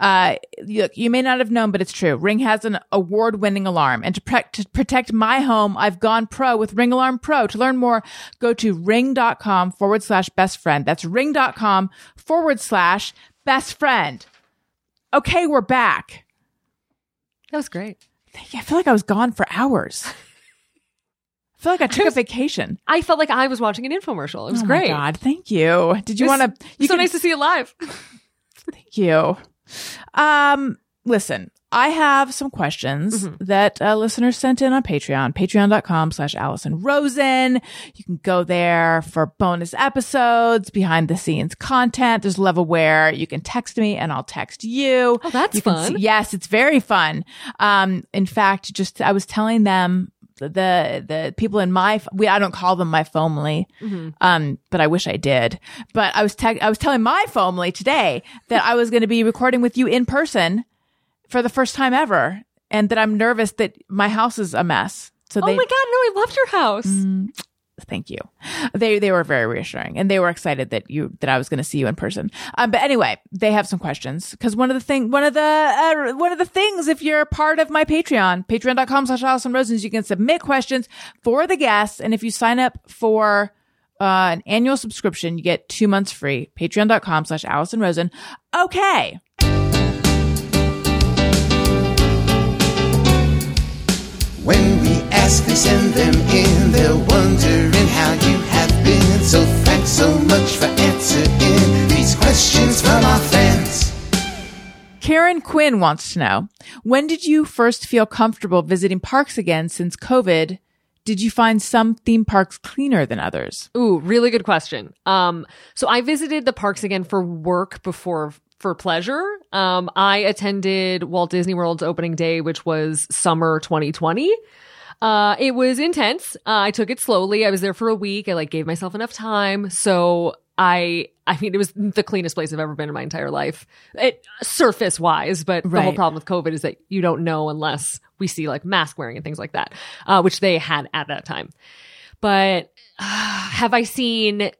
Uh, look, you may not have known, but it's true. Ring has an award winning alarm. And to, pre- to protect my home, I've gone pro with Ring Alarm Pro. To learn more, go to ring.com forward slash best friend. That's ring.com forward slash best friend. Okay, we're back. That was great. I feel like I was gone for hours. I feel like I took a vacation. I felt like I was watching an infomercial. It was oh great. My God, thank you. Did you want to? It's so nice to see you live. Thank you. Um, listen, I have some questions Mm-hmm. that uh, listeners sent in on Patreon, patreon.com slash Alison Rosen. You can go there for bonus episodes, behind the scenes content. There's a level where you can text me and I'll text you. Oh, that's You fun. see- yes, it's very fun. Um, in fact, just I was telling them the the people in my we I don't call them my family, um, but I wish I did. But I was te- I was telling my family today that I was going to be recording with you in person for the first time ever, and that I'm nervous that my house is a mess. So Oh they my god, no, I loved your house. thank you. They they were very reassuring, and they were excited that you that I was going to see you in person. Um, but anyway, they have some questions because one of the thing one of the uh, one of the things if you're part of my Patreon, Patreon.com/slash Alison Rosens, you can submit questions for the guests, and if you sign up for uh, an annual subscription, you get two months free. Patreon.com/slash Alison Rosen. Okay. When we ask, they send them in. They're wondering how you have been. So thanks so much for answering these questions from our fans. Karen Quinn wants to know when did you first feel comfortable visiting parks again since COVID? Did you find some theme parks cleaner than others? Ooh, really good question. Um, so I visited the parks again for work before for pleasure. Um, I attended Walt Disney World's opening day, which was summer 2020. Uh, it was intense. Uh, I took it slowly. I was there for a week. I like gave myself enough time. So I, I mean, it was the cleanest place I've ever been in my entire life. It surface wise, but the whole problem with COVID is that you don't know unless we see like mask wearing and things like that, uh, which they had at that time. But uh, have I seen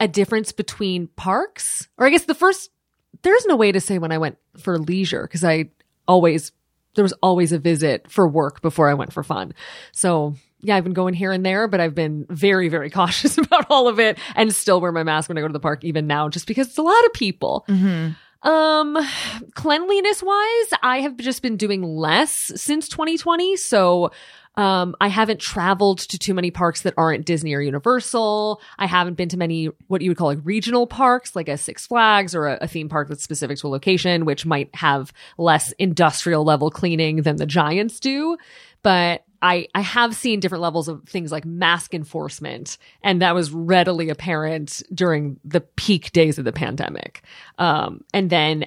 a difference between parks? Or I guess the first, there's no way to say when I went for leisure because I always, there was always a visit for work before I went for fun. So yeah, I've been going here and there, but I've been very, very cautious about all of it and still wear my mask when I go to the park even now, just because it's a lot of people. Um, cleanliness wise, I have just been doing less since 2020. So, um, I haven't traveled to too many parks that aren't Disney or Universal. I haven't been to many what you would call like regional parks, like a Six Flags or a, a theme park that's specific to a location, which might have less industrial level cleaning than the Giants do. But I, I have seen different levels of things like mask enforcement, and that was readily apparent during the peak days of the pandemic. Um, and then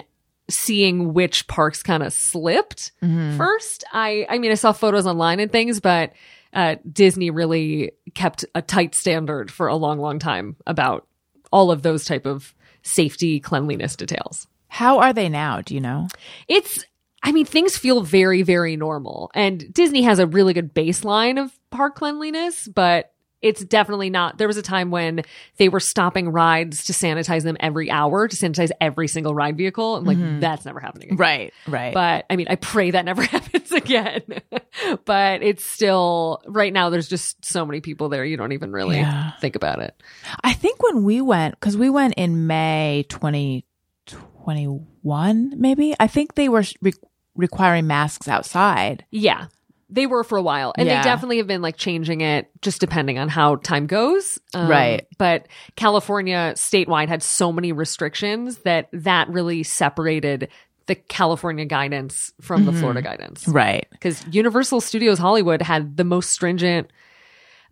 seeing which parks kind of slipped first. I, I mean, I saw photos online and things, but uh, Disney really kept a tight standard for a long, long time about all of those type of safety cleanliness details. How are they now? Do you know? It's, I mean, things feel very, very normal. And Disney has a really good baseline of park cleanliness, but it's definitely not. There was a time when they were stopping rides to sanitize them every hour, to sanitize every single ride vehicle. I'm like, mm-hmm. that's never happening. again. Right, right. But I mean, I pray that never happens again. but it's still, right now, there's just so many people there. You don't even really Yeah. think about it. I think when we went, because we went in May 2021, maybe, I think they were re- requiring masks outside. Yeah. They were for a while. And Yeah. they definitely have been like changing it just depending on how time goes. Um, Right. But California statewide had so many restrictions that that really separated the California guidance from the Florida guidance. Right. Because Universal Studios Hollywood had the most stringent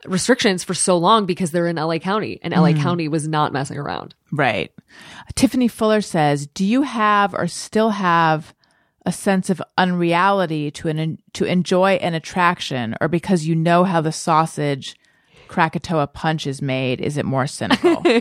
restrictions for so long because they're in LA County and LA County was not messing around. Right. Tiffany Fuller says, "Do you have or still have a sense of unreality to an to enjoy an attraction, or because you know how the sausage Krakatoa punch is made, is it more cynical?"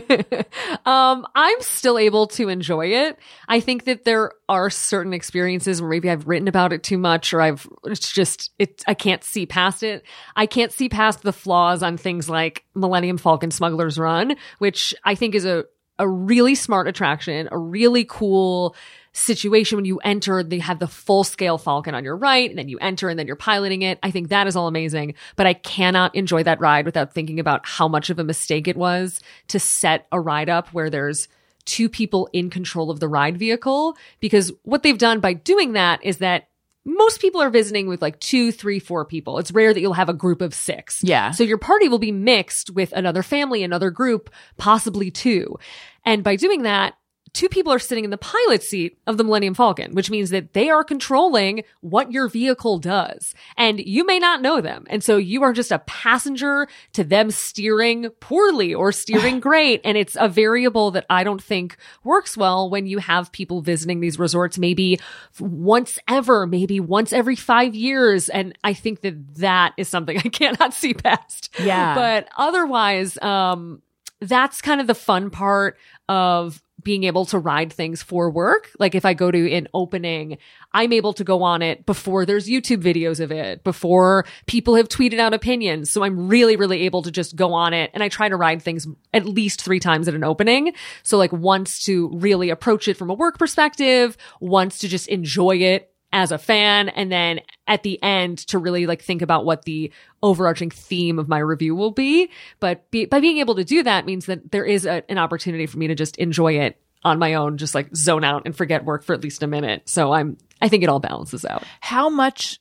Um, I'm still able to enjoy it. I think that there are certain experiences where maybe I've written about it too much or I've, it's just, it, I can't see past it. I can't see past the flaws on things like Millennium Falcon Smuggler's Run, which I think is a, a really smart attraction, a really cool situation when you enter, they have the full scale Falcon on your right, and then you enter and then you're piloting it. I think that is all amazing, but I cannot enjoy that ride without thinking about how much of a mistake it was to set a ride up where there's two people in control of the ride vehicle. Because what they've done by doing that is that most people are visiting with like two, three, four people. It's rare that you'll have a group of six. Yeah. So your party will be mixed with another family, another group, possibly two. And by doing that, two people are sitting in the pilot seat of the Millennium Falcon, which means that they are controlling what your vehicle does. And you may not know them. And so you are just a passenger to them steering poorly or steering great. And it's a variable that I don't think works well when you have people visiting these resorts maybe once ever, maybe once every five years. And I think that that is something I cannot see past. Yeah. But otherwise, um, that's kind of the fun part of being able to ride things for work. Like if I go to an opening, I'm able to go on it before there's YouTube videos of it, before people have tweeted out opinions. So I'm really, really able to just go on it. And I try to ride things at least three times at an opening. So like once to really approach it from a work perspective, once to just enjoy it as a fan and then at the end to really like think about what the overarching theme of my review will be but be, by being able to do that means that there is a, an opportunity for me to just enjoy it on my own just like zone out and forget work for at least a minute so i'm i think it all balances out How much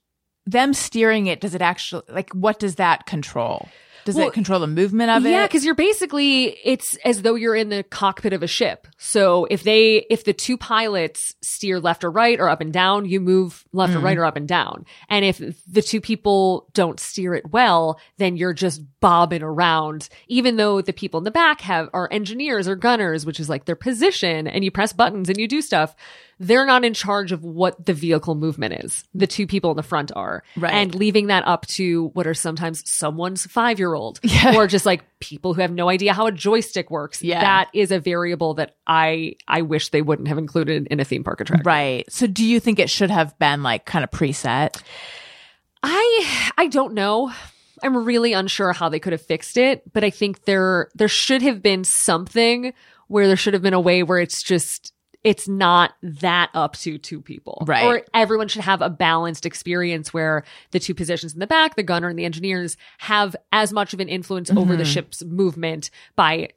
them steering it does it actually like? What does that control? Does Well, it control the movement of it? yeah because you're basically it's as though you're in the cockpit of a ship. So if they if the two pilots steer left or right or up and down you move left or right mm-hmm. or up and down. And if the two people don't steer it well then you're just bobbing around. Even though the people in the back have are engineers or gunners which is like their position and you press buttons and you do stuff they're not in charge of what the vehicle movement is the two people in the front are Right. and leaving that up to what are sometimes someone's five year old Yeah. or just like people who have no idea how a joystick works. Yeah. That is a variable that I I wish they wouldn't have included in a theme park attraction. Right. So do you think it should have been like kind of preset? I I don't know. I'm really unsure how they could have fixed it, but I think there there should have been something where there should have been a way where it's just it's not that up to two people. Right. Or everyone should have a balanced experience where the two positions in the back, the gunner and the engineers, have as much of an influence over Mm-hmm. the ship's movement by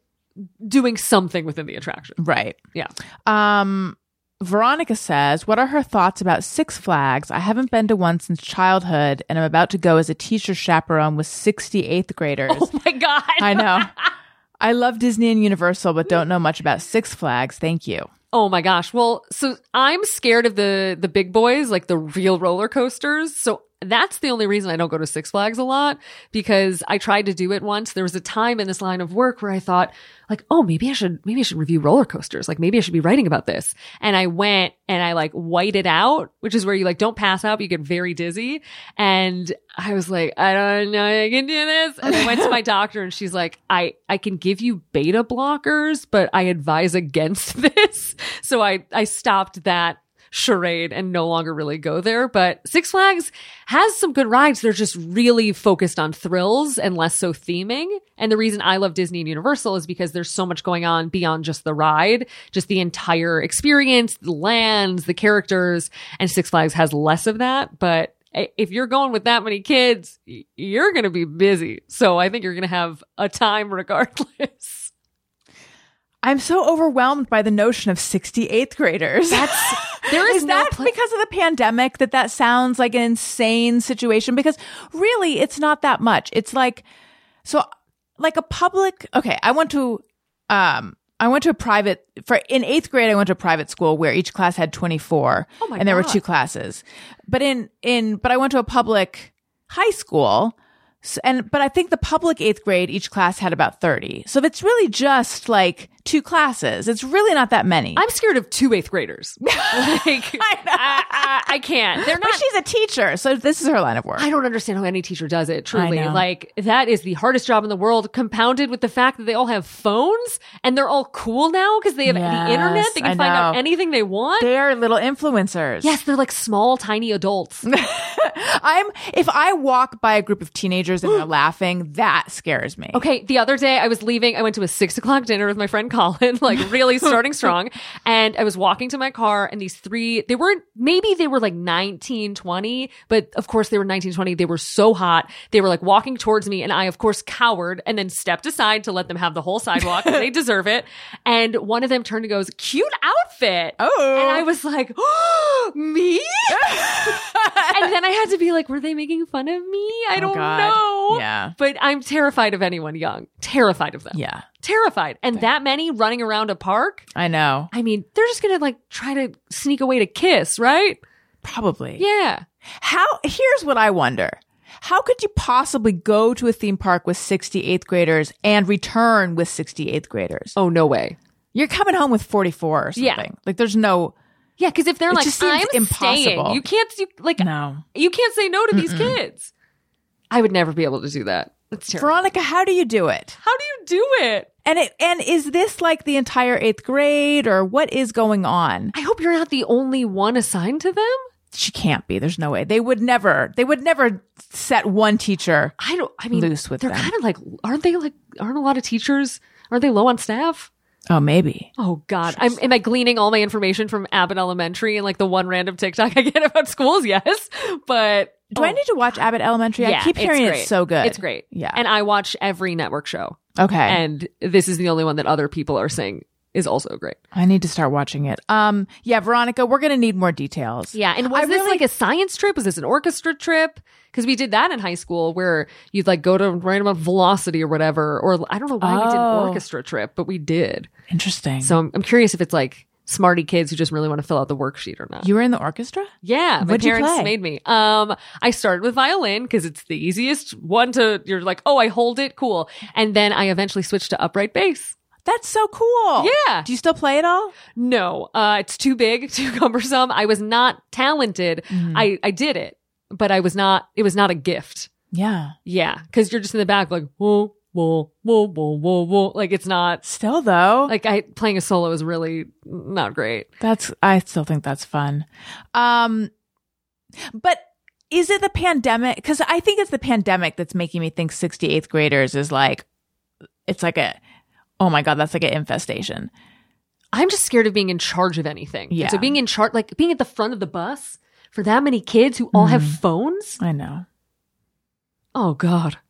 doing something within the attraction. Right. Yeah. Um, Veronica says, What are her thoughts about Six Flags? I haven't been to one since childhood, and I'm about to go as a teacher chaperone with 68th graders. Oh my God. I know. I love Disney and Universal, but don't know much about Six Flags. Thank you. Oh my gosh. Well, so I'm scared of the the big boys, like the real roller coasters. So that's the only reason I don't go to Six Flags a lot because I tried to do it once. There was a time in this line of work where I thought like, oh, maybe I should maybe I should review roller coasters. Like maybe I should be writing about this. And I went and I like whited out, which is where you like don't pass out, but you get very dizzy. And I was like, I don't know I can do this. And I went to my doctor and she's like, I I can give you beta blockers, but I advise against this. So I I stopped that charade and no longer really go there. But Six Flags has some good rides. They're just really focused on thrills and less so theming. And the reason I love Disney and Universal is because there's so much going on beyond just the ride, just the entire experience, the lands, the characters. And Six Flags has less of that. But if you're going with that many kids, you're going to be busy. So I think you're going to have a time regardless. I'm so overwhelmed by the notion of 68th graders. That's there is, is no that pla- because of the pandemic that that sounds like an insane situation? Because really, it's not that much. It's like, so like a public, okay, I went to, um, I went to a private for in eighth grade. I went to a private school where each class had 24 Oh my and there were two classes. But in, in, but I went to a public high school. s and, but I think the public eighth grade, each class had about 30. So if it's really just like two classes. It's really not that many. I'm scared of two eighth graders. like, I, I, I can't. They're but she's a teacher. So this is her line of work. I don't understand how any teacher does it. Truly, like that is the hardest job in the world. Compounded with the fact that they all have phones and they're all cool now because they have Yes, the internet. They can find out anything they want. They're little influencers. yes, they're like small, tiny adults. I'm if I walk by a group of teenagers and they're laughing, that scares me. Okay, the other day I was leaving. I went to a six o'clock dinner with my friend Colin, like really starting strong. And I was walking to my car, and these three, they weren't, maybe they were like 19, 20, but of course they were 19, 20. They were so hot. They were like walking towards me, and I, of course, cowered and then stepped aside to let them have the whole sidewalk. they deserve it. And one of them turned and goes, cute outfit. Oh. And I was like, me? and then I had to be like, were they making fun of me? I oh, don't God. know. know. Yeah. But I'm terrified of anyone young. Terrified of them. Yeah. Terrified. And that many running around a park? I know. I mean, they're just going to like try to sneak away to kiss, right? Probably. Yeah. How, here's what I wonder. How could you possibly go to a theme park with 68th graders and return with 68th graders? Oh, no way. You're coming home with 44 or something. Yeah. Like there's no, Yeah, because if they're It like, I'm impossible. staying, you can't, you, like, no. you can't say no to these kids. I would never be able to do that. That's terrible. Veronica, how do you do it? How do you do it? And it, and is this like the entire eighth grade or what is going on? I hope you're not the only one assigned to them. She can't be. There's no way. They would never, they would never set one teacher. I don't. I mean, Loose with they're kind of like, aren't they like? Aren't a lot of teachers? Aren't they low on staff? Oh, maybe. Oh God, I'm, am I gleaning all my information from Abbott Elementary and like the one random TikTok I get about schools? Yes, but Do I oh, need to watch Abbott Elementary? I keep hearing it's it's so good. It's great. Yeah. and I watch every network show, okay. and this is the only one that other people are saying is also great. I need to start watching it. Um, yeah, Veronica, we're going to need more details. Yeah, and was I this really- like a science trip? Was this an orchestra trip? Because we did that in high school, where you'd like go to random velocity or whatever, or I don't know why we did an Oh. orchestra trip, but we did. Interesting. So I'm, I'm curious if it's like smarty kids who just really want to fill out the worksheet or not. you were in the orchestra? yeah, my What'd you parents play? made me. Um, I started with violin because it's the easiest one to. You're like, oh, I hold it, cool. And then I eventually switched to upright bass. That's so cool. Yeah. Do you still play it all? No, uh, it's too big, too cumbersome. I was not talented. Mm-hmm. I I did it, but I was not. It was not a gift. Yeah. Yeah, because you're just in the back like whoa, whoa, whoa, whoa, whoa, whoa. Like it's not Still though. like I playing a solo is really not great. That's I still think that's fun. Um but is it the pandemic cuz I think it's the pandemic that's making me think 68th graders is like it's like a oh my god that's like an infestation. I'm just scared of being in charge of anything. And Yeah. So being in charge, like being at the front of the bus for that many kids who all have Mm-hmm. phones. I know. Oh God.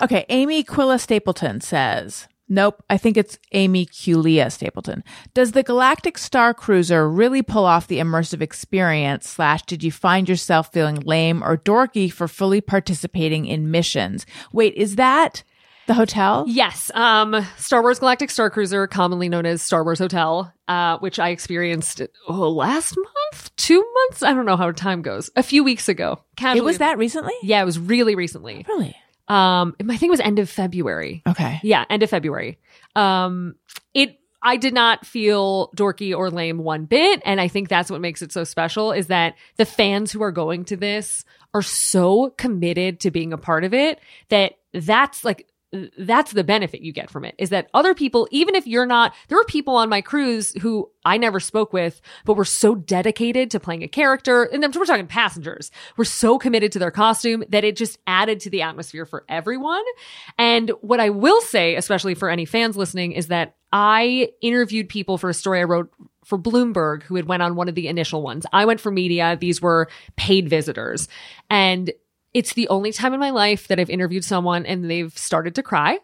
Okay, Amy Quilla Stapleton says, Nope, I think it's Amy Culia Stapleton. Does the Galactic Star Cruiser really pull off the immersive experience? Slash, did you find yourself feeling lame or dorky for fully participating in missions? Wait, is that the hotel? Yes. Um, Star Wars Galactic Star Cruiser, commonly known as Star Wars Hotel, uh, which I experienced oh, last month, two months. I don't know how time goes. A few weeks ago. It was that recently? Yeah, it was really recently. Really? Um, I think it was end of February. Okay. Yeah, end of February. Um, it, I did not feel dorky or lame one bit. And I think that's what makes it so special is that the fans who are going to this are so committed to being a part of it that that's like, that's the benefit you get from it is that other people, even if you're not, there were people on my cruise who I never spoke with, but were so dedicated to playing a character. And we're talking passengers were so committed to their costume that it just added to the atmosphere for everyone. And what I will say, especially for any fans listening, is that I interviewed people for a story I wrote for Bloomberg who had went on one of the initial ones. I went for media. These were paid visitors. And it's the only time in my life that I've interviewed someone and they've started to cry.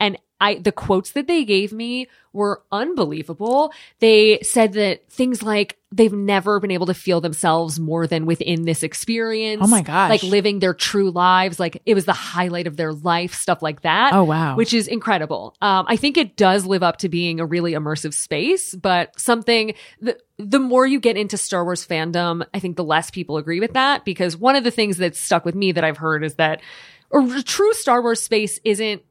And I, the quotes that they gave me were unbelievable. They said that things like they've never been able to feel themselves more than within this experience. Oh my gosh. Like living their true lives. Like it was the highlight of their life, stuff like that. Oh, wow. Which is incredible. Um, I think it does live up to being a really immersive space, but something the, the more you get into Star Wars fandom, I think the less people agree with that because one of the things that's stuck with me that I've heard is that a true Star Wars space isn't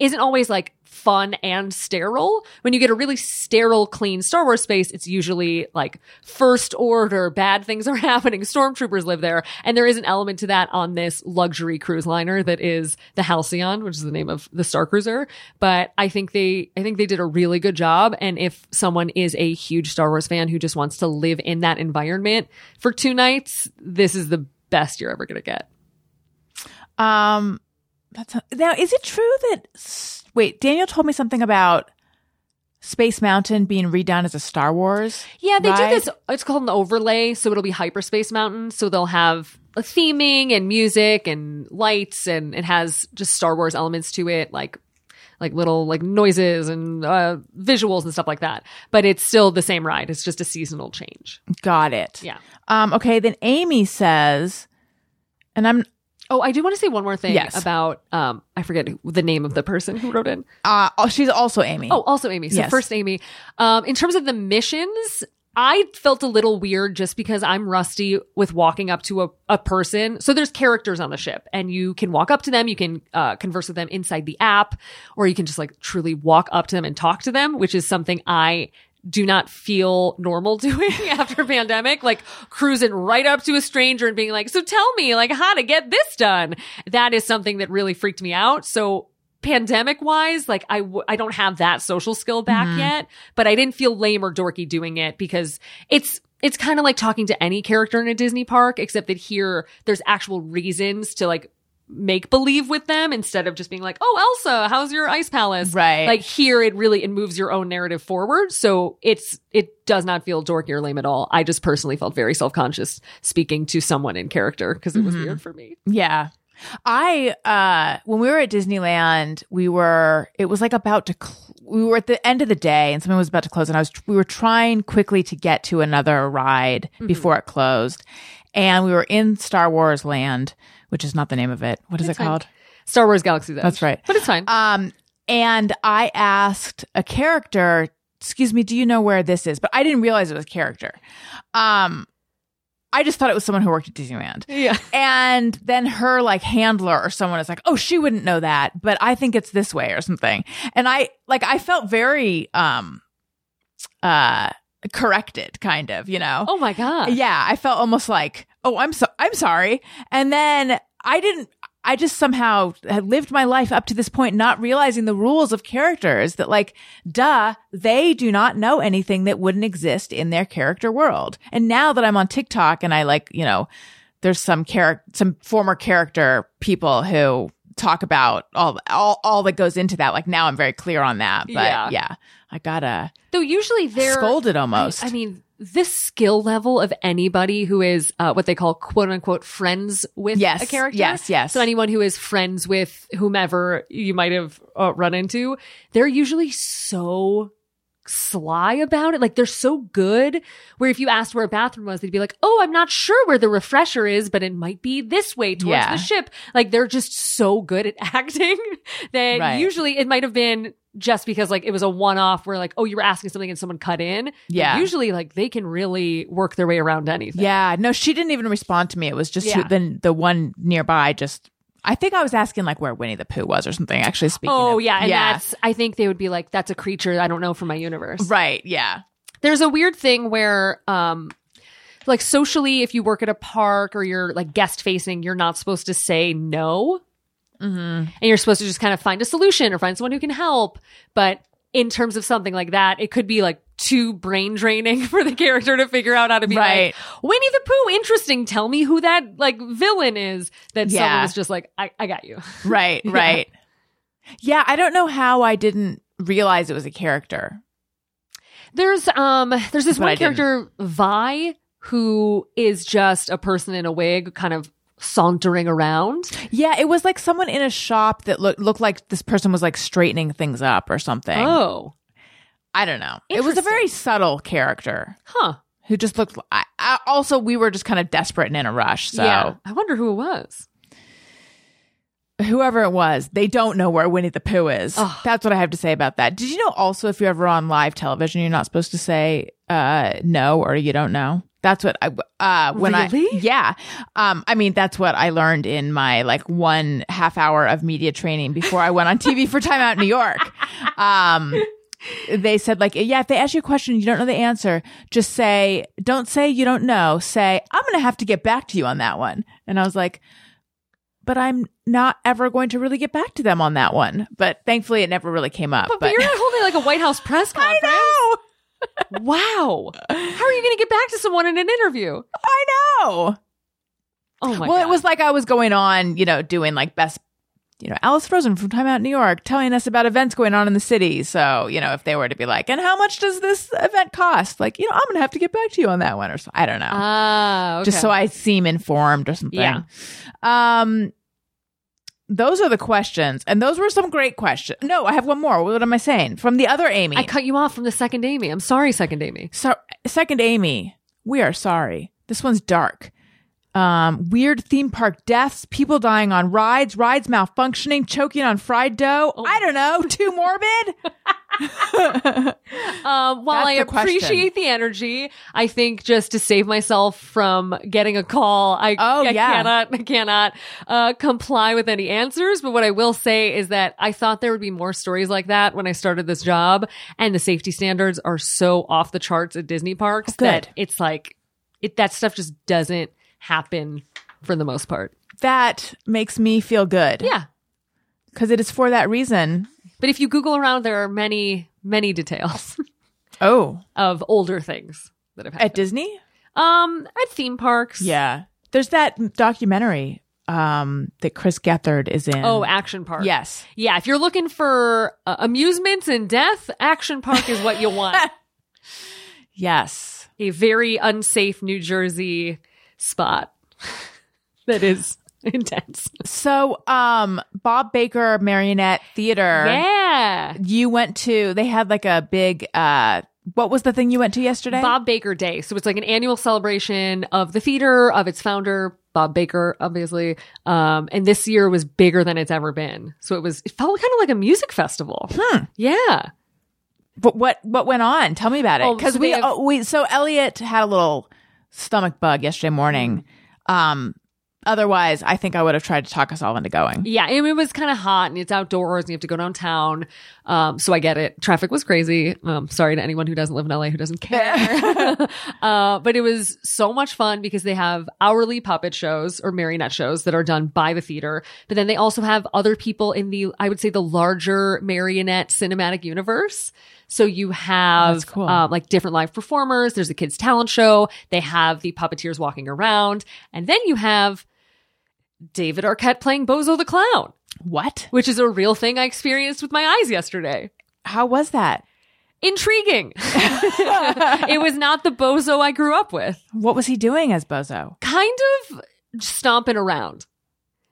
isn't always like fun and sterile. When you get a really sterile, clean Star Wars space, it's usually like first order, bad things are happening, stormtroopers live there. And there is an element to that on this luxury cruise liner that is the Halcyon, which is the name of the Star Cruiser. But I think they, I think they did a really good job. And if someone is a huge Star Wars fan who just wants to live in that environment for two nights, this is the best you're ever going to get. Um, that's now. Is it true that? Wait, Daniel told me something about Space Mountain being redone as a Star Wars. Yeah, they ride? do this. It's called an overlay, so it'll be hyperspace mountain. So they'll have a theming and music and lights, and it has just Star Wars elements to it, like like little like noises and uh, visuals and stuff like that. But it's still the same ride. It's just a seasonal change. Got it. Yeah. Um. Okay. Then Amy says, and I'm. Oh, I do want to say one more thing Yes. about um I forget who- the name of the person who wrote in. Uh, oh, she's also Amy. Oh, also Amy. So Yes. first Amy. Um in terms of the missions, I felt a little weird just because I'm rusty with walking up to a, a person. So there's characters on the ship and you can walk up to them. You can uh, converse with them inside the app or you can just like truly walk up to them and talk to them, which is something I do not feel normal doing after pandemic, like cruising right up to a stranger and being like, so tell me like how to get this done. That is something that really freaked me out. So pandemic wise, like I, w- I don't have that social skill back mm-hmm. yet, but I didn't feel lame or dorky doing it because it's, it's kind of like talking to any character in a Disney park, except that here there's actual reasons to like make believe with them instead of just being like, Oh, Elsa, how's your ice palace? Right. Like here it really, it moves your own narrative forward. So it's, it does not feel dorky or lame at all. I just personally felt very self-conscious speaking to someone in character because it was weird for me. Yeah. I uh when we were at Disneyland, we were it was like about to cl- we were at the end of the day and something was about to close and I was we were trying quickly to get to another ride before it closed. And we were in Star Wars Land, which is not the name of it. What is it fine. called? Star Wars Galaxy's Edge. That's right. But it's fine. Um, and I asked a character, excuse me, do you know where this is? But I didn't realize it was a character. Um, I just thought it was someone who worked at Disneyland. yeah. And then her like handler or someone is like, oh, she wouldn't know that, but I think it's this way or something. And I like, I felt very, um, uh, corrected kind of, you know? Oh my God. Yeah, I felt almost like, oh, I'm so I'm sorry. And then I didn't I just somehow had lived my life up to this point not realizing the rules of characters that like duh, they do not know anything that wouldn't exist in their character world. And now that I'm on TikTok and I like, you know, there's some character some former character people who talk about all all all that goes into that. Like now I'm very clear on that. But Yeah. yeah, I gotta Though usually they're scolded almost. I, I mean, this skill level of anybody who is uh, what they call quote unquote friends with Yes, a character. yes, yes. So anyone who is friends with whomever you might have uh, run into, they're usually so sly about it. Like they're so good where if you asked where a bathroom was, they'd be like, Oh, I'm not sure where the refresher is, but it might be this way towards Yeah. the ship. Like they're just so good at acting that Right. usually it might have been just because like it was a one off where like, oh, you were asking something and someone cut in. But Yeah. Usually like they can really work their way around anything. Yeah, no, she didn't even respond to me. It was just Yeah. who, the the one nearby. Just I think I was asking like where Winnie the Pooh was or something. Actually, speaking. Oh of, yeah. And that's, I think they would be like, that's a creature I don't know from my universe. right. Yeah, there's a weird thing where um like socially if you work at a park or you're like guest facing you're not supposed to say no mm-hmm. and you're supposed to just kind of find a solution or find someone who can help but in terms of something like that it could be like too brain draining for the character to figure out how to be Right. like winnie the pooh interesting tell me who that like villain is that someone was just like i, I got you right, right. Yeah, I don't know how I didn't realize it was a character. There's um there's this But I one didn't. character Vi who is just a person in a wig kind of sauntering around. Yeah, it was like someone in a shop that looked looked like this person was like straightening things up or something. Oh. I don't know. It was a very subtle character Huh. who just looked. I, I, also, we were just kind of desperate and in a rush. So Yeah. I wonder who it was. whoever it was, they don't know where Winnie the Pooh is. That's what I have to say about that. Did you know also if you're ever on live television, you're not supposed to say uh no or you don't know? That's what I uh when I yeah. Um I mean that's what I learned in my like one half hour of media training before I went on TV for Time Out New York. Um they said like yeah if they ask you a question you don't know the answer just say don't say you don't know say i'm gonna have to get back to you on that one and i was like but i'm not ever going to really get back to them on that one but thankfully it never really came up But, but you're not holding like a White House press i conference. know Wow. How are you going to get back to someone in an interview? i know Oh my God. well god. it was like i was going on you know doing like best you know Alison Rosen from time out new york telling us about events going on in the city so you know if they were to be like and how much does this event cost like you know i'm gonna have to get back to you on that one or so i don't know Ah, okay. just so I seem informed or something. Yeah. Um, those are the questions, and those were some great questions. No, I have one more. What am I saying? From the other Amy. I cut you off from the second Amy. I'm sorry, second Amy. so, second Amy, we are sorry. This one's dark. Um, weird theme park deaths, people dying on rides, rides malfunctioning, choking on fried dough. Oh. I don't know, too morbid. Um, while That's I the question. appreciate the energy, I think just to save myself from getting a call, I, Oh, I yeah. cannot, I cannot uh, comply with any answers. But what I will say is that I thought there would be more stories like that when I started this job, and the safety standards are so off the charts at Disney parks Oh, that it's like it that stuff just doesn't happen for the most part. That makes me feel good. Yeah. Because it is for that reason. But if you Google around, there are many, many details Oh, of older things that have at. Disney? um, at theme parks. Yeah. There's that documentary um, that Chris Gethard is in. Oh, Action Park. yes. Yeah, if you're looking for uh, amusements and death, Action Park is what you want. Yes. A very unsafe New Jersey spot that is intense. So, um, Bob Baker Marionette Theater. Yeah. You went to, they had like a big, uh, what was the thing you went to yesterday? Bob Baker Day. So it's like an annual celebration of the theater, of its founder, Bob Baker, obviously. Um, and this year was bigger than it's ever been. So it was, it felt kind of like a music festival. Hmm. Yeah. But what what went on? Tell me about it. Oh, Because so we have- oh, we so Elliot had a little stomach bug yesterday morning. Um, otherwise, I think I would have tried to talk us all into going. Yeah, and it was kind of hot and it's outdoors and you have to go downtown. Um, so I get it. Traffic was crazy. Um, sorry to anyone who doesn't live in LA who doesn't care. uh, but it was so much fun because they have hourly puppet shows or marionette shows that are done by the theater. But then they also have other people in the, I would say the larger marionette cinematic universe. So you have cool. um, like different live performers. There's a kids talent show. They have the puppeteers walking around. And then you have David Arquette playing Bozo the Clown, What? which is a real thing I experienced with my eyes yesterday. How was that? Intriguing. it was not the Bozo I grew up with. What was he doing as Bozo? Kind of stomping around.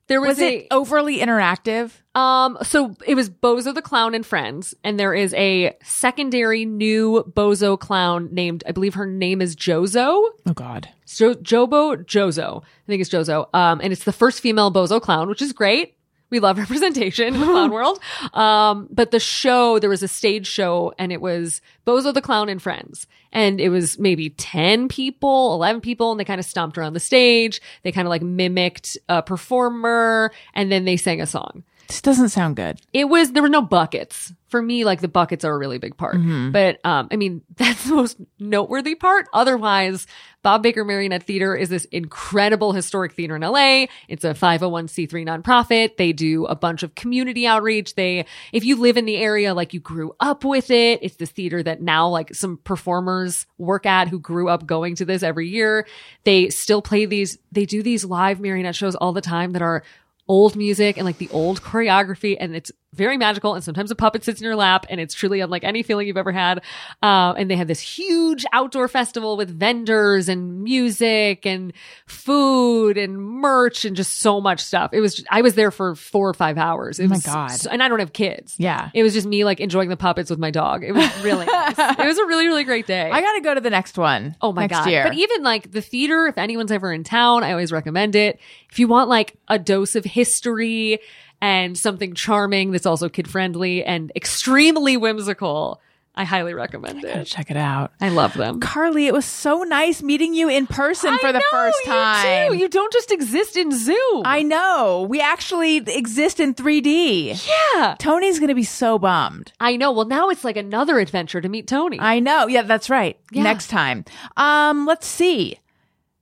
There was, Was a it overly interactive? um so it was Bozo the Clown and Friends and there is a secondary new Bozo clown named I believe her name is Jozo. Oh God. Jo- Jobo Jozo. I think it's Jozo. Um, and it's the first female bozo clown, which is great. We love representation in the clown world. Um, but the show, there was a stage show and it was Bozo the Clown and Friends. And it was maybe 10 people, 11 people, and they kind of stomped around the stage. They kind of like mimicked a performer and then they sang a song This doesn't sound good. it was there were no buckets. For me like the buckets are a really big part. But um i mean that's the most noteworthy part. Otherwise bob baker marionette theater is this incredible historic theater in la it's a 501c3 nonprofit. They do a bunch of community outreach. They if you live in the area like you grew up with it. It's this theater that now like some performers work at who grew up going to this every year. They still play these they do these live marionette shows all the time that are old music and like the old choreography and it's very magical and sometimes a puppet sits in your lap and it's truly unlike any feeling you've ever had uh, and they have this huge outdoor festival with vendors and music and food and merch and just so much stuff it was i was there for four or five hours it Oh my was God. so- and i don't have kids Yeah. it was just me like enjoying the puppets with my dog it was really nice it was a really really great day I got to go to the next one. Oh my next god! Year. But even like the theater, if anyone's ever in town, I always recommend it. If you want like a dose of history and something charming that's also kid friendly and extremely whimsical, I highly recommend Gotta it. check it out. I love them. Carlye, it was so nice meeting you in person for the know, first you time. do. You don't just exist in Zoom. I know. We actually exist in 3D. yeah. Tony's going to be so bummed. I know. Well, now it's like another adventure to meet Tony. I know. Yeah, that's right. Yeah. Next time. Um, let's see.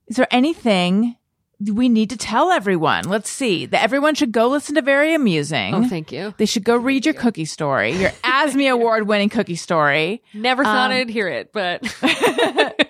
Is there anything we need to tell everyone? Let's see. That everyone should go listen to Very Amusing. oh, thank you. they should go read your cookie story, your ASME award winning cookie story. Never thought I'd hear it, but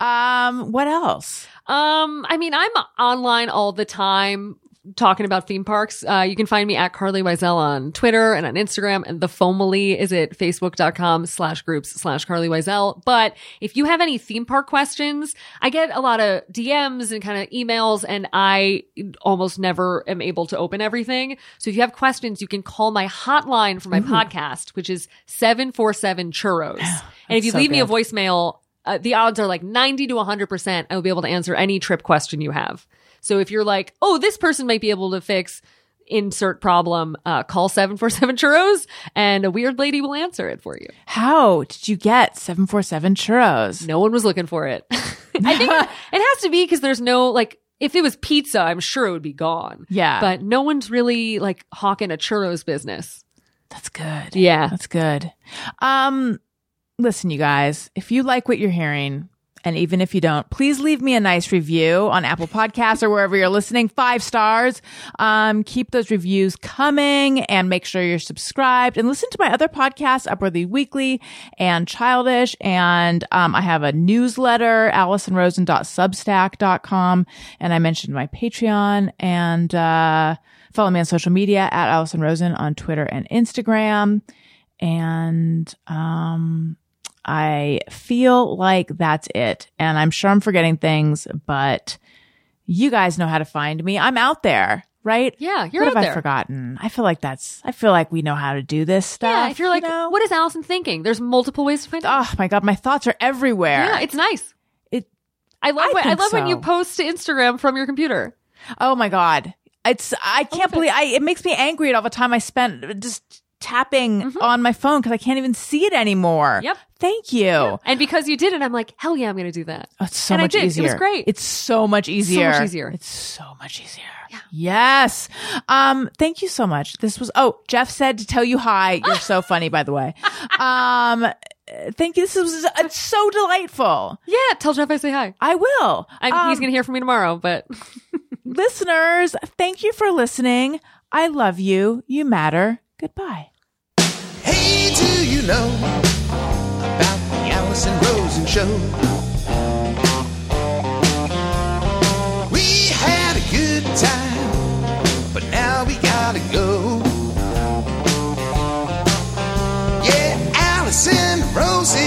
Um, what else? Um, I mean, I'm online all the time talking about theme parks. Uh, you can find me at Carlye Wisel on Twitter and on Instagram, and the Fomily is at facebook.com slash groups slash Carlye Wisel. But if you have any theme park questions, I get a lot of DMs and kind of emails, and I almost never am able to open everything. So if you have questions, you can call my hotline for my podcast, which is 747 churros. and if you so leave me a good. voicemail, uh, the odds are like 90 to 100% I will be able to answer any trip question you have. So if you're like, oh, this person might be able to fix insert problem, uh, call 747 churros and a weird lady will answer it for you. How did you get 747 churros? No one was looking for it. I think it, it has to be because there's no like, if it was pizza, I'm sure it would be gone. Yeah. But no one's really like hawking a churros business. That's good. Yeah. That's good. Um, listen, you guys, if you like what you're hearing, and even if you don't, please leave me a nice review on Apple Podcasts or wherever you're listening. Five stars. Um, keep those reviews coming and make sure you're subscribed and listen to my other podcasts, Upworthy Weekly and Childish. And, um, I have a newsletter, AlisonRosen.substack.com. And I mentioned my Patreon and, uh, follow me on social media at Alison Rosen on Twitter and Instagram. And, um, I feel like that's it. And I'm sure I'm forgetting things, but you guys know how to find me. I'm out there, right? Yeah, you're what out have there. I forgotten? I feel like that's, I feel like we know how to do this stuff. Yeah, if you're like, you know? what is Alison thinking? There's multiple ways to find out. Oh my God, my thoughts are everywhere. yeah, it's nice. it, I love I when, I love when you post to Instagram from your computer. oh my God. It's, I can't it. believe, I, it makes me angry at all the time I spent just tapping on my phone because I can't even see it anymore. Mm-hmm. Yep. Thank you. And because you did it, I'm like, hell yeah, I'm going to do that. Oh, it's so And I much did. It easier. was great. It's so much easier. easier. It's so much easier. Yes. Um, thank you so much. This was, oh, Jeff said to tell you hi. You're so funny, by the way. Um, thank you. This was it's so delightful. Yeah, tell Jeff I say hi. I will. Um, he's going to hear from me tomorrow, but listeners, thank you for listening. I love you. You matter. Goodbye. Hey, do you know about the Alison Rosen show? We had a good time, but now we gotta go. Yeah, Alison Rosen